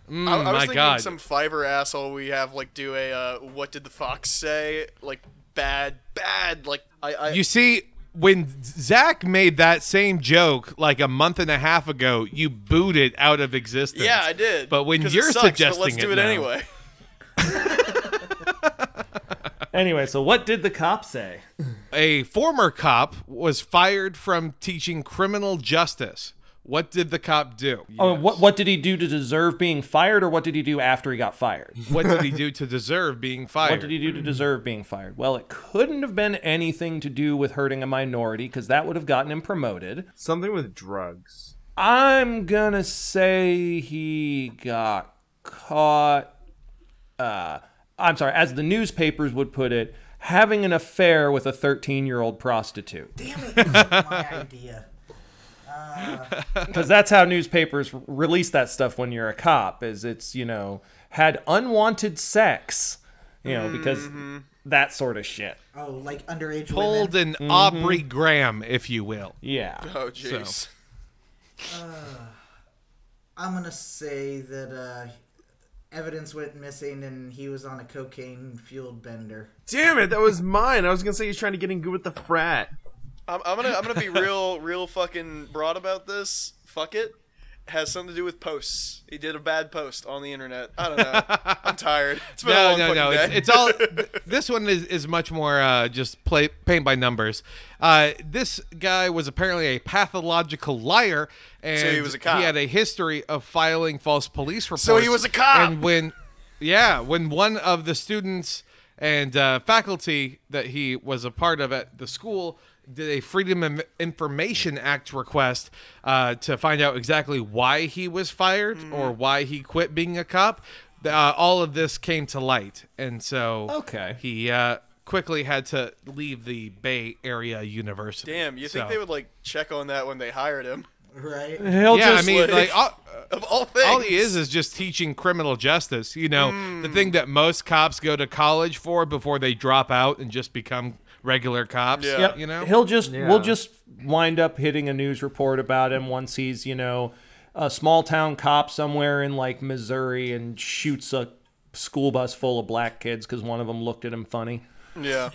I, I was Mm, my thinking God. some Fiverr asshole we have like do a uh, what did the fox say like bad bad like I, I You see, when Zach made that same joke like a month and a half ago, you booed it out of existence. yeah I did But when you're it sucks, suggesting but let's do it it anyway [LAUGHS] Anyway, so what did the cop say? A former cop was fired from teaching criminal justice. What did the cop do? Oh, what what did he do to deserve being fired, or what did he do after he got fired? [LAUGHS] What did he do to deserve being fired? What did he do to deserve being fired? Well, it couldn't have been anything to do with hurting a minority because that would have gotten him promoted. Something with drugs. I'm gonna say he got caught. Uh, I'm sorry, as the newspapers would put it, having an affair with a 13 year old prostitute. Damn it! my [LAUGHS] idea. Because that's how newspapers release that stuff when you're a cop. Is it's you know had unwanted sex, you know because mm-hmm. that sort of shit. Oh, like underage Pulled women. an mm-hmm. Aubrey Graham, if you will. Yeah. oh jeez uh, I'm gonna say that uh, evidence went missing and he was on a cocaine-fueled bender. Damn it, that was mine. I was gonna say he's trying to get in good with the frat. I'm, I'm gonna I'm gonna be real real fucking broad about this fuck it has something to do with posts he did a bad post on the internet I don't know I'm [LAUGHS] tired it's been a No, long no, no. day. It's, it's all. [LAUGHS] this one is, is much more uh, just play paint by numbers. Uh, this guy was apparently a pathological liar, and he was a cop. He had a history of filing false police reports. So he was a cop! And when, yeah, when one of the students and uh, faculty that he was a part of at the school did a Freedom of Information Act request uh, to find out exactly why he was fired Hmm. or why he quit being a cop. Uh, all of this came to light, and so Okay. he uh, quickly had to leave the Bay Area University. damn you think they would like check on that when they hired him Right? He'll Yeah, I mean, like- like all, [LAUGHS] of all things all he is is just teaching criminal justice. You know, Hmm. the thing that most cops go to college for before they drop out and just become regular cops. Yeah. Yep. You know, he'll just Yeah. we'll just wind up hitting a news report about him once he's you know a small town cop somewhere in like Missouri and shoots a school bus full of black kids because one of them looked at him funny. yeah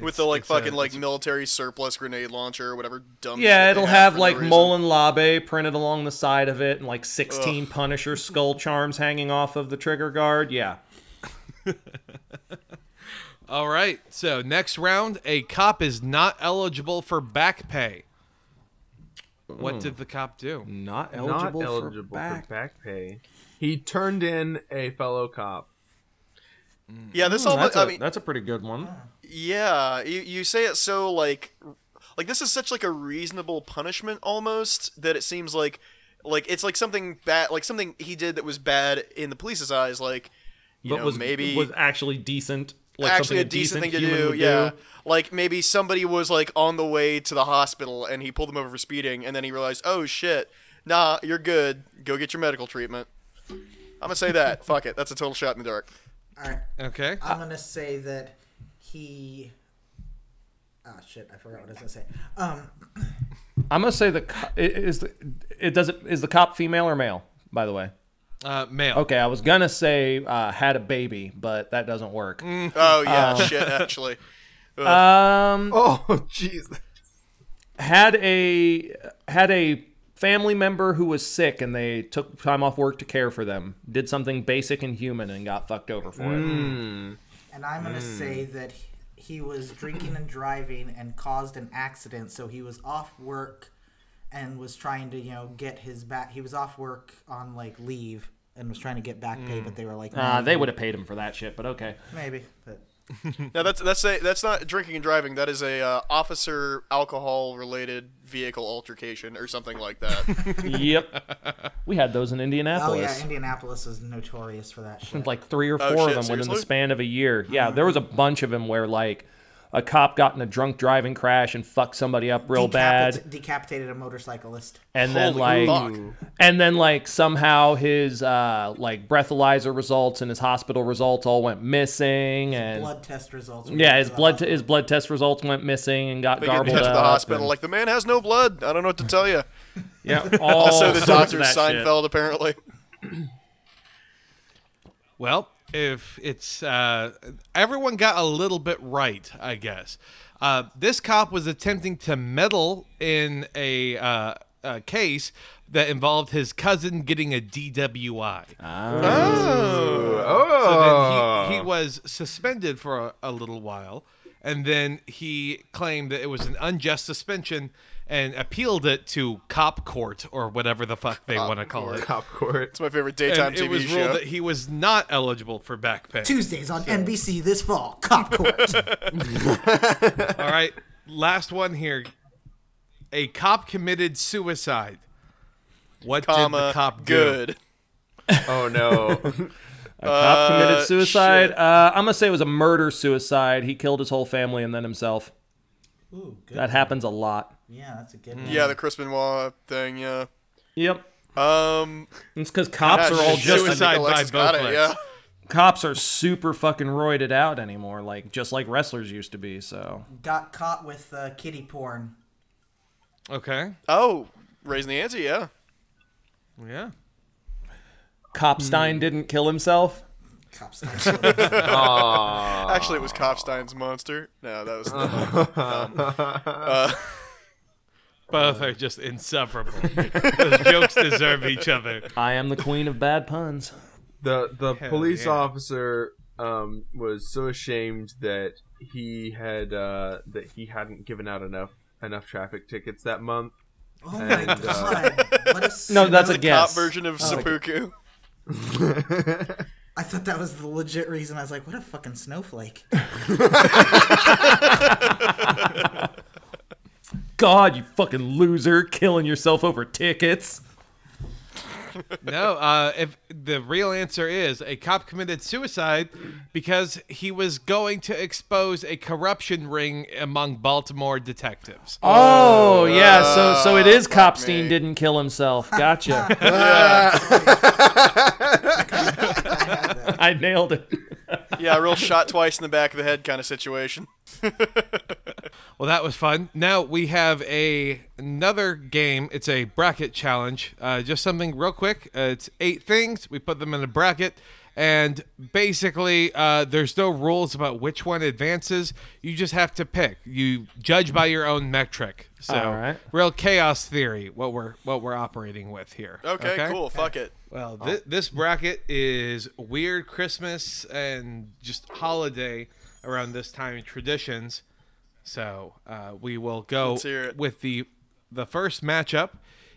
with the like it's a- fucking like military surplus grenade launcher or whatever dumb Yeah, they it'll have have for no like reason. Labe printed along the side of it and like 16 Punisher skull charms hanging off of the trigger guard. Yeah. [LAUGHS] All right. So next round, a cop is not eligible for back pay. What did the cop do? Not Not eligible, eligible for back. back pay. He turned in a fellow cop. yeah this Hmm, almost that's, a, I mean that's a pretty good one. Yeah, you you say it so like like this is such like a reasonable punishment almost that it seems like like it's like something bad like something he did that was bad in the police's eyes like you But know was maybe was actually decent. Like actually a decent, thing to do would yeah like maybe somebody was like on the way to the hospital and he pulled them over for speeding and then he realized oh shit nah you're good go get your medical treatment I'm gonna say that [LAUGHS] fuck it that's a total shot in the dark All right. Okay. I'm gonna say that he. Ah, shit! I forgot what I was gonna say. Um, I'm gonna say the co- is the it does it is the cop female or male? By the way. Uh, male. Okay, I was gonna say uh, had a baby, but that doesn't work. oh yeah shit actually [LAUGHS] Um, Oh, [LAUGHS] jeez. had a had a family member who was sick, and they took time off work to care for them. Did something basic and human, and got fucked over for it. and I'm gonna say that he was drinking and driving and caused an accident. So he was off work and was trying to, you know, get his back. He was off work on like leave and was trying to get back pay, but they were like, Uh, they would have paid him for that shit, but okay. maybe. But [LAUGHS] Now that's that's a that's not drinking and driving. That is a uh, officer alcohol related vehicle altercation or something like that. [LAUGHS] yep. [LAUGHS] We had those in Indianapolis. oh yeah, Indianapolis is notorious for that shit. like three or Oh, four shit, of them within the span of a year. Yeah, there was a bunch of them where like a cop got in a drunk driving crash and fucked somebody up real Decapit- bad, Decapitated a motorcyclist. and then like, fuck. and then like somehow his uh like breathalyzer results and his hospital results all went missing, and Blood test results. were yeah, his blood hospital. his blood test results went missing and got They get garbled to the hospital and- like the man has no blood. I don't know what to tell you. [LAUGHS] yeah, [LAUGHS] all Also, the sorts of doctor's shit. Seinfeld apparently. [CLEARS THROAT] Well, if it's uh, everyone got a little bit right, I guess. Uh, this cop was attempting to meddle in a, uh, a case that involved his cousin getting a DWI. Oh, oh! So then he, he was suspended for a, a little while, and then he claimed that it was an unjust suspension and appealed it to cop court or whatever the fuck they want to call it. cop court. It's my favorite daytime And TV it was show. ruled that he was not eligible for back pay. Tuesdays on NBC this fall. Cop Court. [LAUGHS] All right, last one here. A cop committed suicide. What did the cop do? good. Oh no. A cop committed Uh, suicide. Uh, I'm gonna say it was a murder suicide. He killed his whole family and then himself. Ooh, good. That happens a lot. Yeah, that's a good one. Yeah, the Chris Benoit thing. Yeah. Yep. Um. It's because cops yeah, are all just I suicide by Alexis both it. Yeah. cops are super fucking roided out anymore, like just like wrestlers used to be. So Got caught with uh, kitty porn. Okay. Oh, raising the ante. Yeah. Yeah. Copstein didn't kill himself. Cops. [LAUGHS] Aw. Actually, it was Kopstein's monster. No, that was. [LAUGHS] um, uh, Both are just insufferable. [LAUGHS] Those jokes deserve each other. I am the queen of bad puns. the the Hell police yeah. officer um, was so ashamed that he had uh, that he hadn't given out enough enough traffic tickets that month. Oh my And, uh, god. What a [LAUGHS] No, that's snow- a cop version of seppuku. [LAUGHS] I thought that was the legit reason. I was like, what a fucking snowflake. God, you fucking loser, killing yourself over tickets. No, uh, if the real answer is a cop committed suicide because he was going to expose a corruption ring among Baltimore detectives. Oh yeah, so so it is Copstein me. didn't kill himself. [LAUGHS] Gotcha. [LAUGHS] I nailed it. Yeah, a real [LAUGHS] shot twice in the back of the head kind of situation. Well, that was fun. Now we have a another game. It's a bracket challenge. Uh, just something real quick. Uh, it's eight things. We put them in a bracket, and basically, uh, there's no rules about which one advances. You just have to pick. You judge by your own metric. So, All right. real chaos theory. What we're what we're operating with here. Okay, cool. Fuck it. Well, thi- this bracket is weird Christmas and just holiday around this time traditions. So uh, we will go Let's hear it. with the the first matchup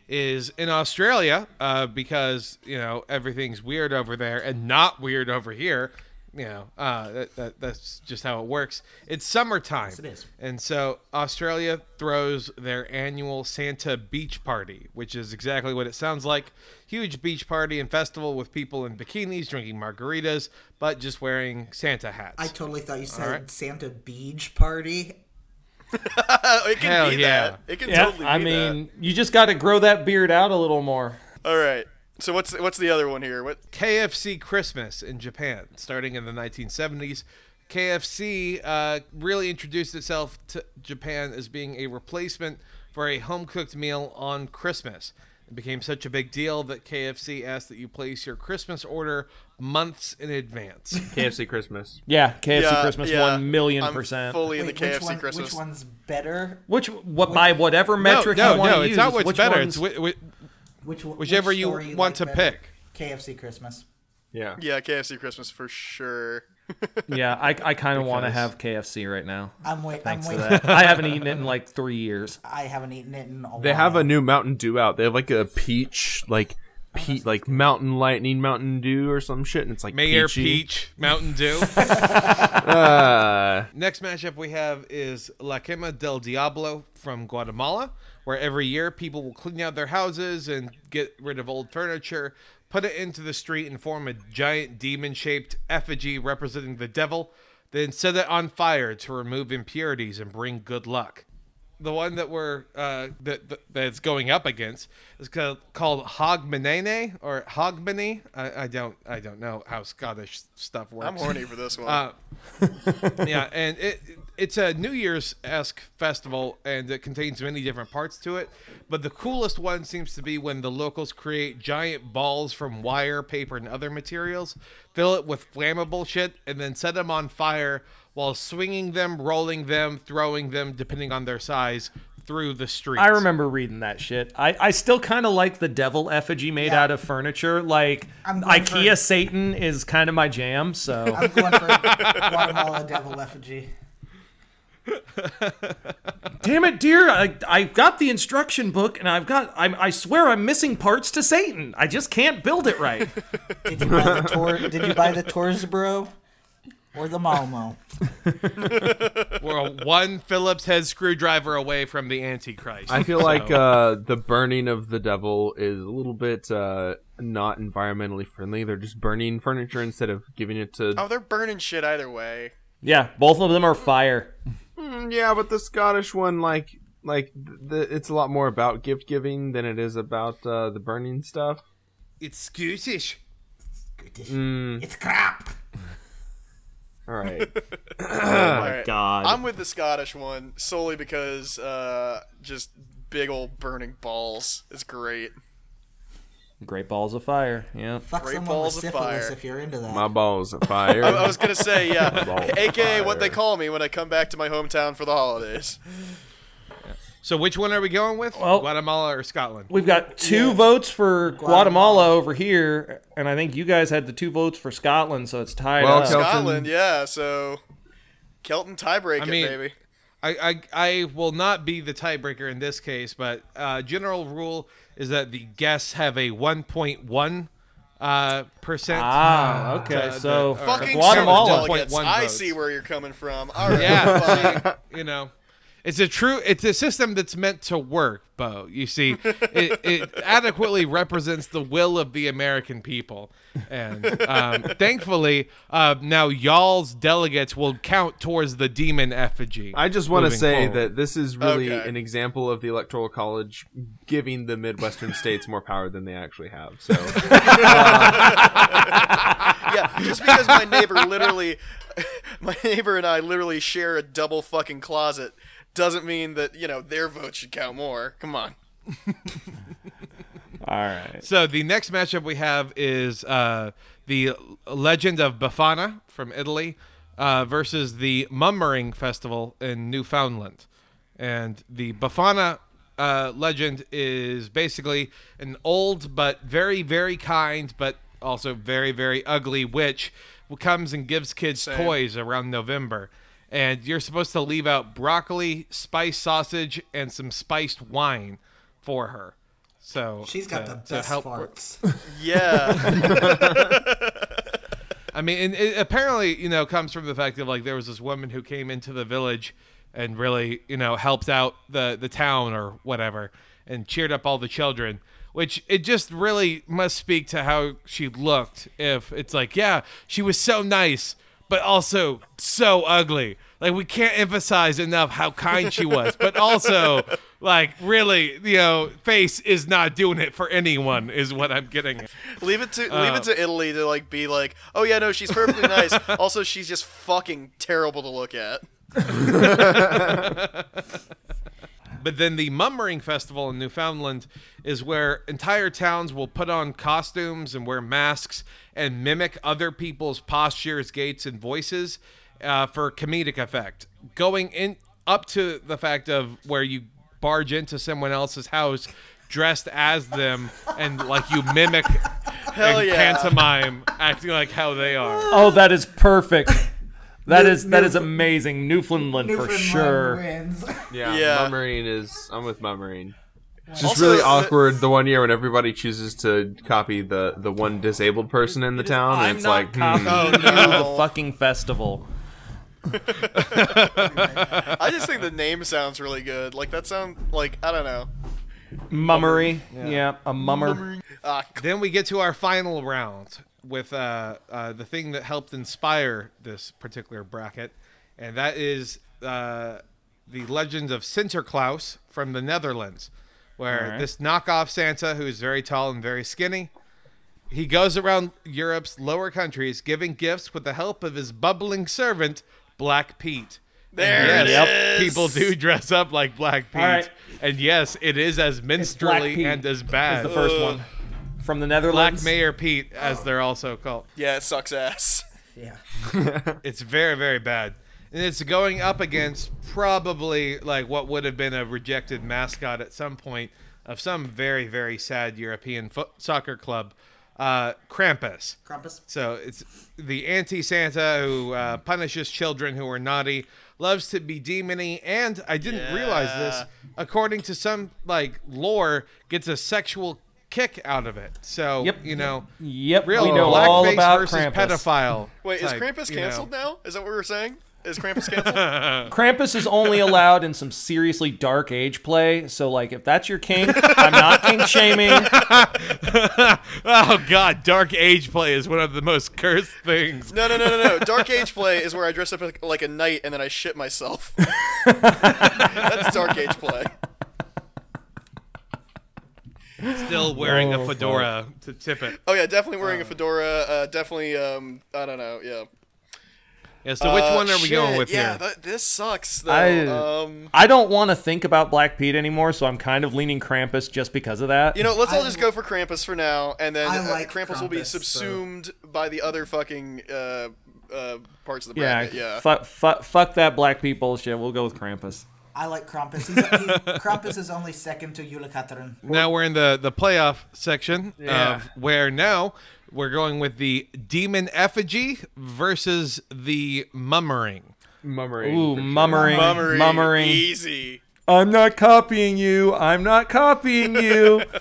is in Australia uh, because you know everything's weird over there and not weird over here. You know uh, that, that that's just how it works. It's summertime. it is. And so Australia throws their annual Santa Beach Party, which is exactly what it sounds like. Huge beach party and festival with people in bikinis drinking margaritas, but just wearing Santa hats. I totally thought you said right. Santa Beach Party. [LAUGHS] it can Hell be yeah. that. It can Yeah, totally be that I that. mean, you just got to grow that beard out a little more. All right. So what's what's the other one here? What? KFC Christmas in Japan, starting in the 1970s. KFC uh, really introduced itself to Japan as being a replacement for a home cooked meal on Christmas. It became such a big deal that KFC asked that you place your Christmas order months in advance. [LAUGHS] KFC Christmas. Yeah, KFC Yeah, Christmas, yeah. one million I'm percent. fully in Wait, the which, KFC one, Christmas. which one's better? Which, what by whatever metric no, you want no, to it's use, not what's which better. It's whi- whi- Which one- whichever which you story want like to better? pick. KFC Christmas. Yeah, Yeah, KFC Christmas for sure. [LAUGHS] Yeah, I, I kind of want to have KFC right now. I'm wait. I'm waiting. that. I haven't eaten it in like three years. I haven't eaten it in a They while. have a new Mountain Dew out. They have like a peach, like pe- like Mountain Lightning Mountain Dew or some shit, and it's like Mayor peachy. Peach, Mountain Dew. [LAUGHS] Uh, Next matchup we have is La Quema del Diablo from Guatemala, where every year people will clean out their houses and get rid of old furniture, put it into the street, and form a giant demon shaped effigy representing the devil, then set it on fire to remove impurities and bring good luck. The one that we're uh, that, that that's going up against is called, called Hogmanene or Hogmanay. I, I don't I don't know how Scottish stuff works. I'm horny for this one. Uh, [LAUGHS] yeah, and it it's a New Year's esque festival, and it contains many different parts to it. But the coolest one seems to be when the locals create giant balls from wire, paper, and other materials, fill it with flammable shit, and then set them on fire while swinging them, rolling them, throwing them, depending on their size, through the streets. I remember reading that shit. I, I still kind of like the devil effigy made Yeah. out of furniture. Like IKEA for- Satan is kind of my jam. So I'm going for Guatemala devil effigy. damn it, dear, I I got the instruction book and I've got I I swear I'm missing parts to Satan. I just can't build it right. Did you buy the tor- Did you buy the Torsbro or the Malmo? [LAUGHS] We're one Phillips head screwdriver away from the Antichrist. I feel like uh, the burning of the devil is a little bit uh, not environmentally friendly. They're just burning furniture instead of giving it to. oh, they're burning shit either way. yeah, both of them are fire. Mm, yeah, but the Scottish one, like, like the, it's a lot more about gift giving than it is about uh, the burning stuff. it's Scottish. Mm, It's crap. All right. [LAUGHS] [CLEARS THROAT] Oh my right. god. I'm with the Scottish one solely because uh, just big old burning balls is great. Great balls of fire. Yeah. Fuck Great someone with balls of syphilis fire. if you're into that. My balls are fire. I, I was gonna say yeah, [LAUGHS] aka what they call me when I come back to my hometown for the holidays. [LAUGHS] So which one are we going with? Well- Guatemala or Scotland? We've got two Yeah. votes for Guatemala. Guatemala. over here, and I think you guys had the two votes for Scotland, so it's tied Well, up. Kelton- Scotland, yeah. So Kelton tiebreaker, I mean- baby. I, I I will not be the tiebreaker in this case, but uh, general rule is that the guests have a 1.1 uh, percent. Ah, uh, okay, to- so the- Fucking Guatemala. Senate delegates. 1.1 I see where you're coming from. All right, Yeah, fine. see, you know, it's a true. It's a system that's meant to work, Bo. You see, it, it adequately represents the will of the American people, and um, thankfully, uh, now y'all's delegates will count towards the demon effigy. I just want to moving say forward. that this is really Okay. an example of the Electoral College giving the Midwestern states more power than they actually have. So yeah, just because my neighbor literally, [LAUGHS] my neighbor and I literally share a double fucking closet, doesn't mean that you know their vote should count more. Come on. [LAUGHS] All right. So the next matchup we have is uh, the Legend of Befana from Italy uh, versus the Mummering Festival in Newfoundland. And the Befana uh, legend is basically an old but very, very kind, but also very, very ugly witch who comes and gives kids Same. toys around November. And you're supposed to leave out broccoli, spiced sausage, and some spiced wine for her. So She's got to- the to best help- farts. [LAUGHS] Yeah, [LAUGHS] I mean, and it apparently, you know, comes from the fact that like there was this woman who came into the village and really, you know, helped out the the town or whatever, and cheered up all the children. Which it just really must speak to how she looked. If it's like, yeah, she was so nice, but also so ugly. Like we can't emphasize enough how kind she was, but also like really, you know, face is not doing it for anyone. Is what I'm getting. at. leave it to leave Uh, it to Italy to like be like, oh yeah, no, she's perfectly nice. [LAUGHS] also, she's just fucking terrible to look at. [LAUGHS] But then the Mummering Festival in Newfoundland is where entire towns will put on costumes and wear masks and mimic other people's postures, gaits, and voices uh, for comedic effect. Going in up to the fact of where you barge into someone else's house dressed as them and like you mimic Hell and yeah. pantomime acting like how they are. Oh, that is perfect. That New- is that is Newf- amazing. Newfoundland, for sure. wins. [LAUGHS] Yeah, Yeah. Mummarine is. I'm with Mummarine. It's just Also, really awkward the one year when everybody chooses to copy the the one disabled person in the town, and I'm it's not like, hmm, Oh, no. the fucking festival. [LAUGHS] I just think the name sounds really good. Like that sounds like I don't know. Mummery, yeah, a mummer. Ah, Then we get to our final round with uh, uh, the thing that helped inspire this particular bracket, and that is uh, the Legends of Sinterklaas from the Netherlands, where Alright. this knockoff Santa, who is very tall and very skinny, he goes around Europe's lower countries giving gifts with the help of his bubbling servant, Black Pete. there Yes, it Yep. is. people do dress up like Black Pete, Alright. and yes, it is as Black minstrelly and as Is bad. the first one from the Netherlands. Black Mayor Pete, as they're also called. Yeah, it sucks ass. [LAUGHS] Yeah. [LAUGHS] It's very, very bad. And it's going up against probably like what would have been a rejected mascot at some point of some very, very sad European fo- soccer club, uh, Krampus. Krampus. So it's the anti Santa who uh, punishes children who are naughty, loves to be demony, and I didn't realize this. According to some like lore, gets a sexual kick out of it. So Yep. you know, Yep, real we know all blackface about versus Krampus. pedophile. Wait, is type, Krampus you know. canceled now? Is that what we were saying? Is Krampus [LAUGHS] canceled? Krampus is only allowed in some seriously dark age play. So, like, if that's your kink, I'm not kink shaming. [LAUGHS] oh God, dark age play is one of the most cursed things. no, no, no, no, no. [LAUGHS] Dark age play is where I dress up like, like a knight and then I shit myself. That's dark age play. Still wearing Oh, a fedora to tip it. Oh yeah, definitely wearing a fedora. Uh, definitely, um, I don't know. Yeah. Yeah. So which Uh, one are we going with yeah, here? th- this sucks though. I- um, I don't want to think about Black Pete anymore, so I'm kind of leaning Krampus just because of that. you know, let's all I- just go for Krampus for now, and then I uh, like Krampus, will be Krampus, so- subsumed by the other fucking uh, uh, parts of the yeah, bracket. Yeah. Fuck, fuck, fuck that Black Pete bullshit. We'll go with Krampus. I like Krampus. He's, he, [LAUGHS] Krampus is only second to Yulikataren. Now we're in the the playoff section Yeah. of where now we're going with the demon effigy versus the mummering. Mummarine. Ooh, for sure. mummering, mummering. easy. I'm not copying you. I'm not copying you. [LAUGHS]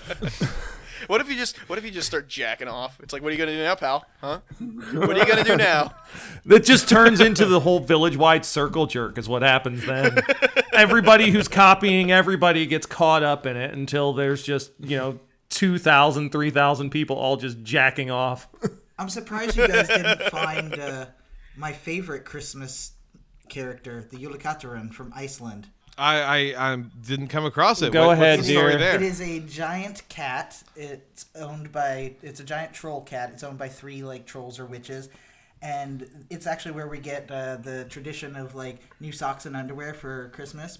What if you just What if you just start jacking off? It's like, what are you gonna do now, pal? Huh? What are you gonna do now? [LAUGHS] that just turns into the whole village-wide circle jerk. Is what happens then. [LAUGHS] everybody who's copying everybody gets caught up in it until there's just you know 2,000, 3,000 people all just jacking off. I'm surprised you guys didn't find uh, my favorite Christmas character, the Yulikataren from Iceland. I I, I didn't come across it. Go What- ahead, what's the story dear. there? It is a giant cat. It's owned by it's a giant troll cat. It's owned by three like trolls or witches, and it's actually where we get uh, the tradition of like new socks and underwear for Christmas.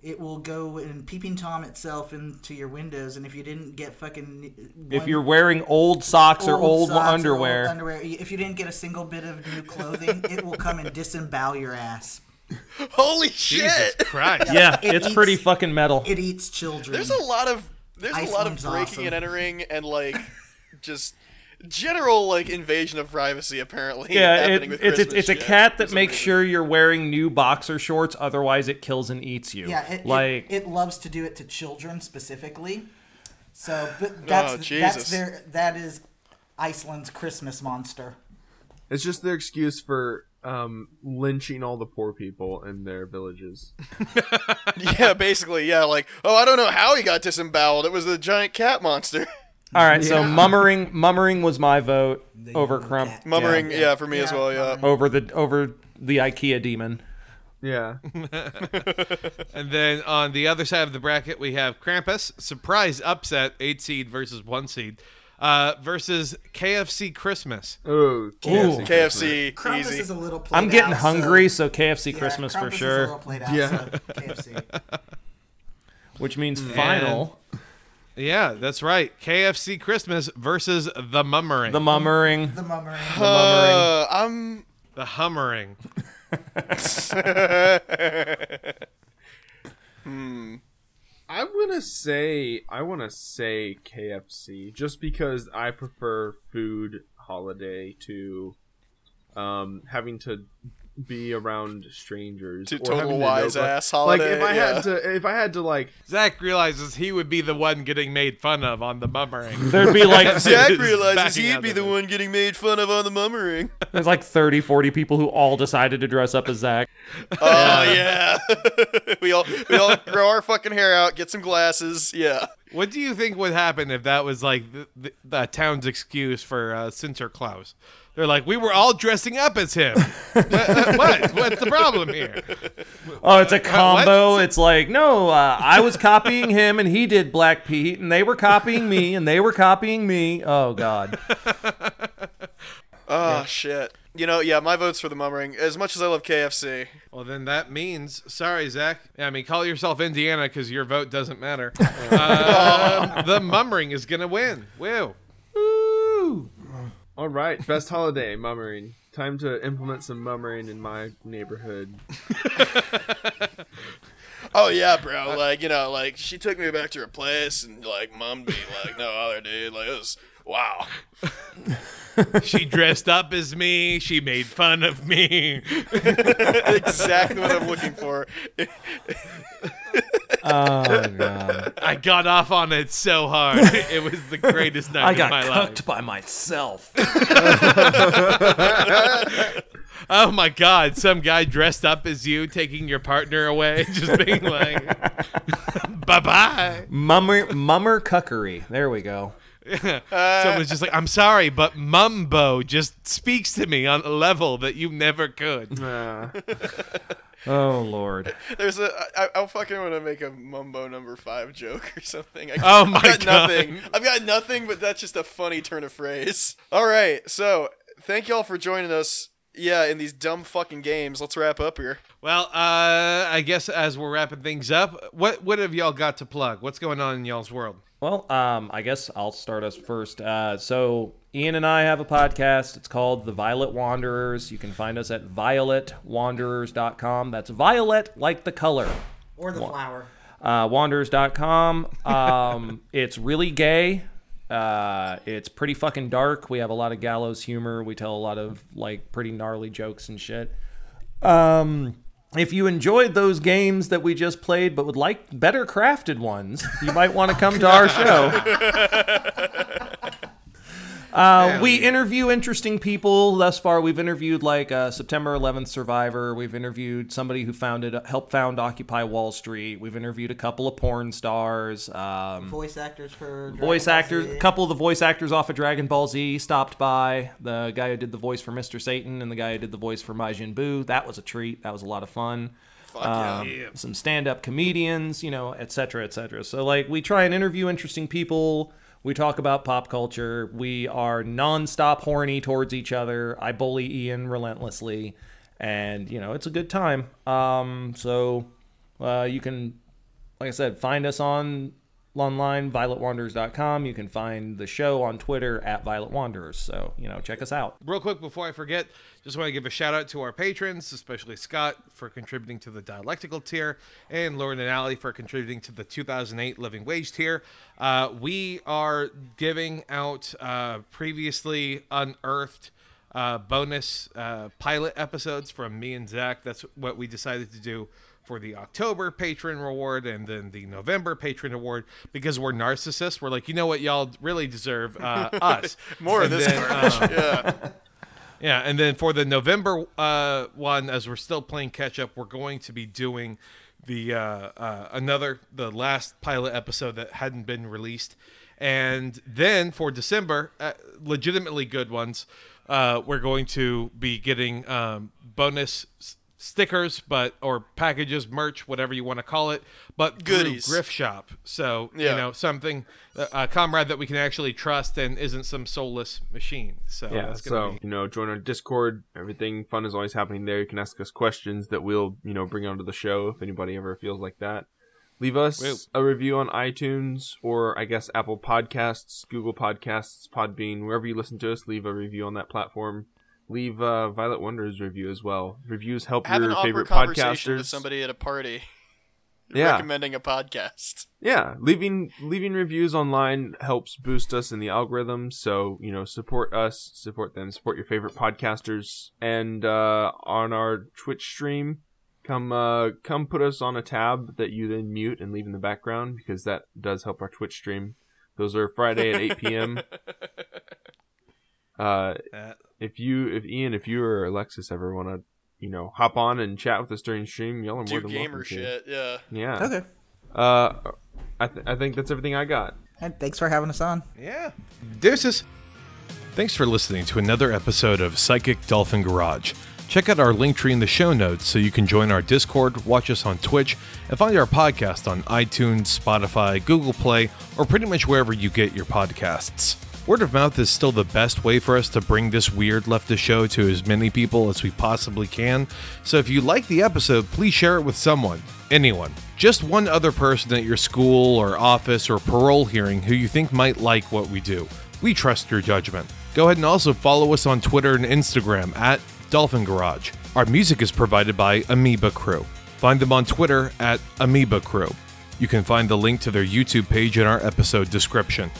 It will go and peeping tom itself into your windows, and if you didn't get fucking If you're wearing old socks or old socks or underwear, old underwear, if you didn't get a single bit of new clothing, it will come and disembowel your ass. [LAUGHS] Holy Jesus shit! Christ. yeah, [LAUGHS] It it's eats- pretty fucking metal. It eats children. There's a lot of there's a lot of breaking awesome. and entering and like [LAUGHS] just general like invasion of privacy apparently. Yeah, happening it, with it's it's, Christmas it's a cat that It's makes amazing. sure you're wearing new boxer shorts, otherwise it kills and eats you. Yeah, it, like it, it loves to do it to children specifically. So, but that's Oh, that's their that is Iceland's Christmas monster. It's just their excuse for um, lynching all the poor people in their villages. [LAUGHS] [LAUGHS] Yeah, basically, yeah, like, oh, I don't know how he got disemboweled. It was the giant cat monster. [LAUGHS] all right, so mummering mummering was my vote over Crump. cat. Mummering, Yeah. yeah, for me as well, yeah. over the over the IKEA demon. Yeah. And then on the other side of the bracket, we have Krampus, surprise upset, eight seed versus one seed, uh, versus KFC Christmas. Oh, KFC. KFC, Krampus easy. is a little played I'm getting out, hungry, so, so KFC yeah, Christmas Krampus for is a little played out, Yeah. so KFC. [LAUGHS] which means final. Yeah, that's right. KFC Christmas versus the Mummering. The mummering. The mummering. Uh, I'm. the Hummering. [LAUGHS] [LAUGHS] I'm gonna say I want to say KFC just because I prefer food holiday to um having to be around strangers To or total having to know- wise like- ass Like if I yeah. had to, if I had to like, Zach realizes he would be the one getting made fun of on the mummering. [LAUGHS] There'd be [LAUGHS] like Zach realizes he'd be the it. one getting made fun of on the mummering. [LAUGHS] there's like 30, 40 people who all decided to dress up as Zach. Oh yeah, we all we all grow our fucking hair out, get some glasses. Yeah. What do you think would happen if that was like the, the, the town's excuse for uh, Sinterklaas? They're like, we were all dressing up as him. [LAUGHS] what? What's the problem here? Oh, it's a combo. It's like, no, uh, I was copying him and he did Black Pete, and they were copying me and they were copying me. Oh, God. [LAUGHS] Oh shit. You know, yeah, my vote's for the mummering. As much as I love KFC. Well, then that means, sorry, Zach. I mean, call yourself Indiana because your vote doesn't matter. Uh, [LAUGHS] the mummering is gonna win. Woo! Woo. all right, best holiday mummering. Time to implement some mummering in my neighborhood. [LAUGHS] Oh yeah, bro. Like you know, like she took me back to her place and like mummed me like no other dude. Like it was wow. [LAUGHS] She dressed up as me. She made fun of me. [LAUGHS] exactly what I'm looking for. [LAUGHS] Oh, God. I got off on it so hard. It was the greatest night I of got my cooked life. by myself. Oh my god! Some guy dressed up as you, taking your partner away, just being like, "Bye bye." Mummer, mummer cuckery. There we go. [LAUGHS] Someone's just like, "I'm sorry, but Mumbo just speaks to me on a level that you never could." Uh, [LAUGHS] Oh, Lord. There's a. I, I fucking want to make a Mumbo number five joke or something. I, Oh my I've got God. nothing. I've got nothing, but that's just a funny turn of phrase. All right, so thank y'all for joining us. Yeah, in these dumb fucking games. Let's wrap up here. Well, uh, I guess as we're wrapping things up, what what have y'all got to plug? What's going on in y'all's world? Well, um, I guess I'll start us first. Uh, so Ian and I have a podcast. It's called The Violet Wanderers. You can find us at violetwanderers.com. That's violet like the color. Or the flower. Uh, wanderers.com. Um, [LAUGHS] it's really gay. Uh, it's pretty fucking dark. We have a lot of gallows humor. We tell a lot of like pretty gnarly jokes and shit. Um, if you enjoyed those games that we just played, but would like better crafted ones, you might want to come to our [LAUGHS] show. [LAUGHS] Uh, we interview interesting people. Thus far, we've interviewed like a September 11th survivor. We've interviewed somebody who founded, helped found Occupy Wall Street. We've interviewed a couple of porn stars. Um, Voice actors for Dragon voice Ball actors, Z. a couple of the voice actors off of Dragon Ball Z stopped by. The guy who did the voice for Mr. Satan and the guy who did the voice for Majin Buu. That was a treat. That was a lot of fun. Fuck Um, yeah. Some stand-up comedians, you know, et cetera, et cetera. So like, we try and interview interesting people. We talk about pop culture. We are nonstop horny towards each other. I bully Ian relentlessly, and you know, it's a good time. Um, so uh, you can like I said, find us on online, violetwanderers.com. You can find the show on Twitter at violetwanderers. So, you know, check us out. Real quick before I forget, just want to give a shout out to our patrons, especially Scott for contributing to the dialectical tier, and Lauren and Allie for contributing to the 2008 living wage tier. Uh, we are giving out uh, previously unearthed uh, bonus uh, pilot episodes from me and Zach. That's what we decided to do for the October patron reward and then the November patron award because we're narcissists. We're like, you know what, y'all really deserve uh, [LAUGHS] us More of this then, um, [LAUGHS] yeah. yeah, and then for the November uh, one, as we're still playing catch up, we're going to be doing the uh, uh, another the last pilot episode that hadn't been released, and then for December, uh, legitimately good ones, uh, we're going to be getting um, bonus stickers, but or packages, merch, whatever you want to call it, but through Goodies. Griff Shop. So Yeah. you know something, uh, a comrade that we can actually trust and isn't some soulless machine. So yeah, that's gonna so be you know, join our Discord. Everything fun is always happening there. You can ask us questions that we'll you know bring onto the show if anybody ever feels like that. Leave us Woo. a review on iTunes or I guess Apple Podcasts, Google Podcasts, Podbean, wherever you listen to us. Leave a review on that platform. Leave uh, Violet Wonders review as well. Reviews help Have an your awkward favorite conversation podcasters. with somebody at a party. [LAUGHS] Yeah. recommending a podcast. yeah leaving leaving reviews online helps boost us in the algorithm so you know support us support them support your favorite podcasters and uh on our twitch stream come uh come put us on a tab that you then mute and leave in the background because that does help our twitch stream those are friday at 8 p.m [LAUGHS] uh Uh, if you if ian if you or alexis ever want to you know hop on and chat with us during stream y'all are more than gamer welcome to. shit, yeah. yeah Okay. uh I, th- I think that's everything i got And thanks for having us on. yeah. Deuces. Thanks for listening to another episode of Psychic Dolphin Garage. Check out our link tree in the show notes so you can join our Discord, watch us on Twitch, and find our podcast on iTunes, Spotify, Google Play, or pretty much wherever you get your podcasts. Word of mouth is still the best way for us to bring this weird leftist show to as many people as we possibly can. So if you like the episode, please share it with someone, anyone, just one other person at your school or office or parole hearing who you think might like what we do. We trust your judgment. Go ahead and also follow us on Twitter and Instagram at Dolphin Garage. Our music is provided by Amoeba Crew. Find them on Twitter at Amoeba Crew. You can find the link to their YouTube page in our episode description.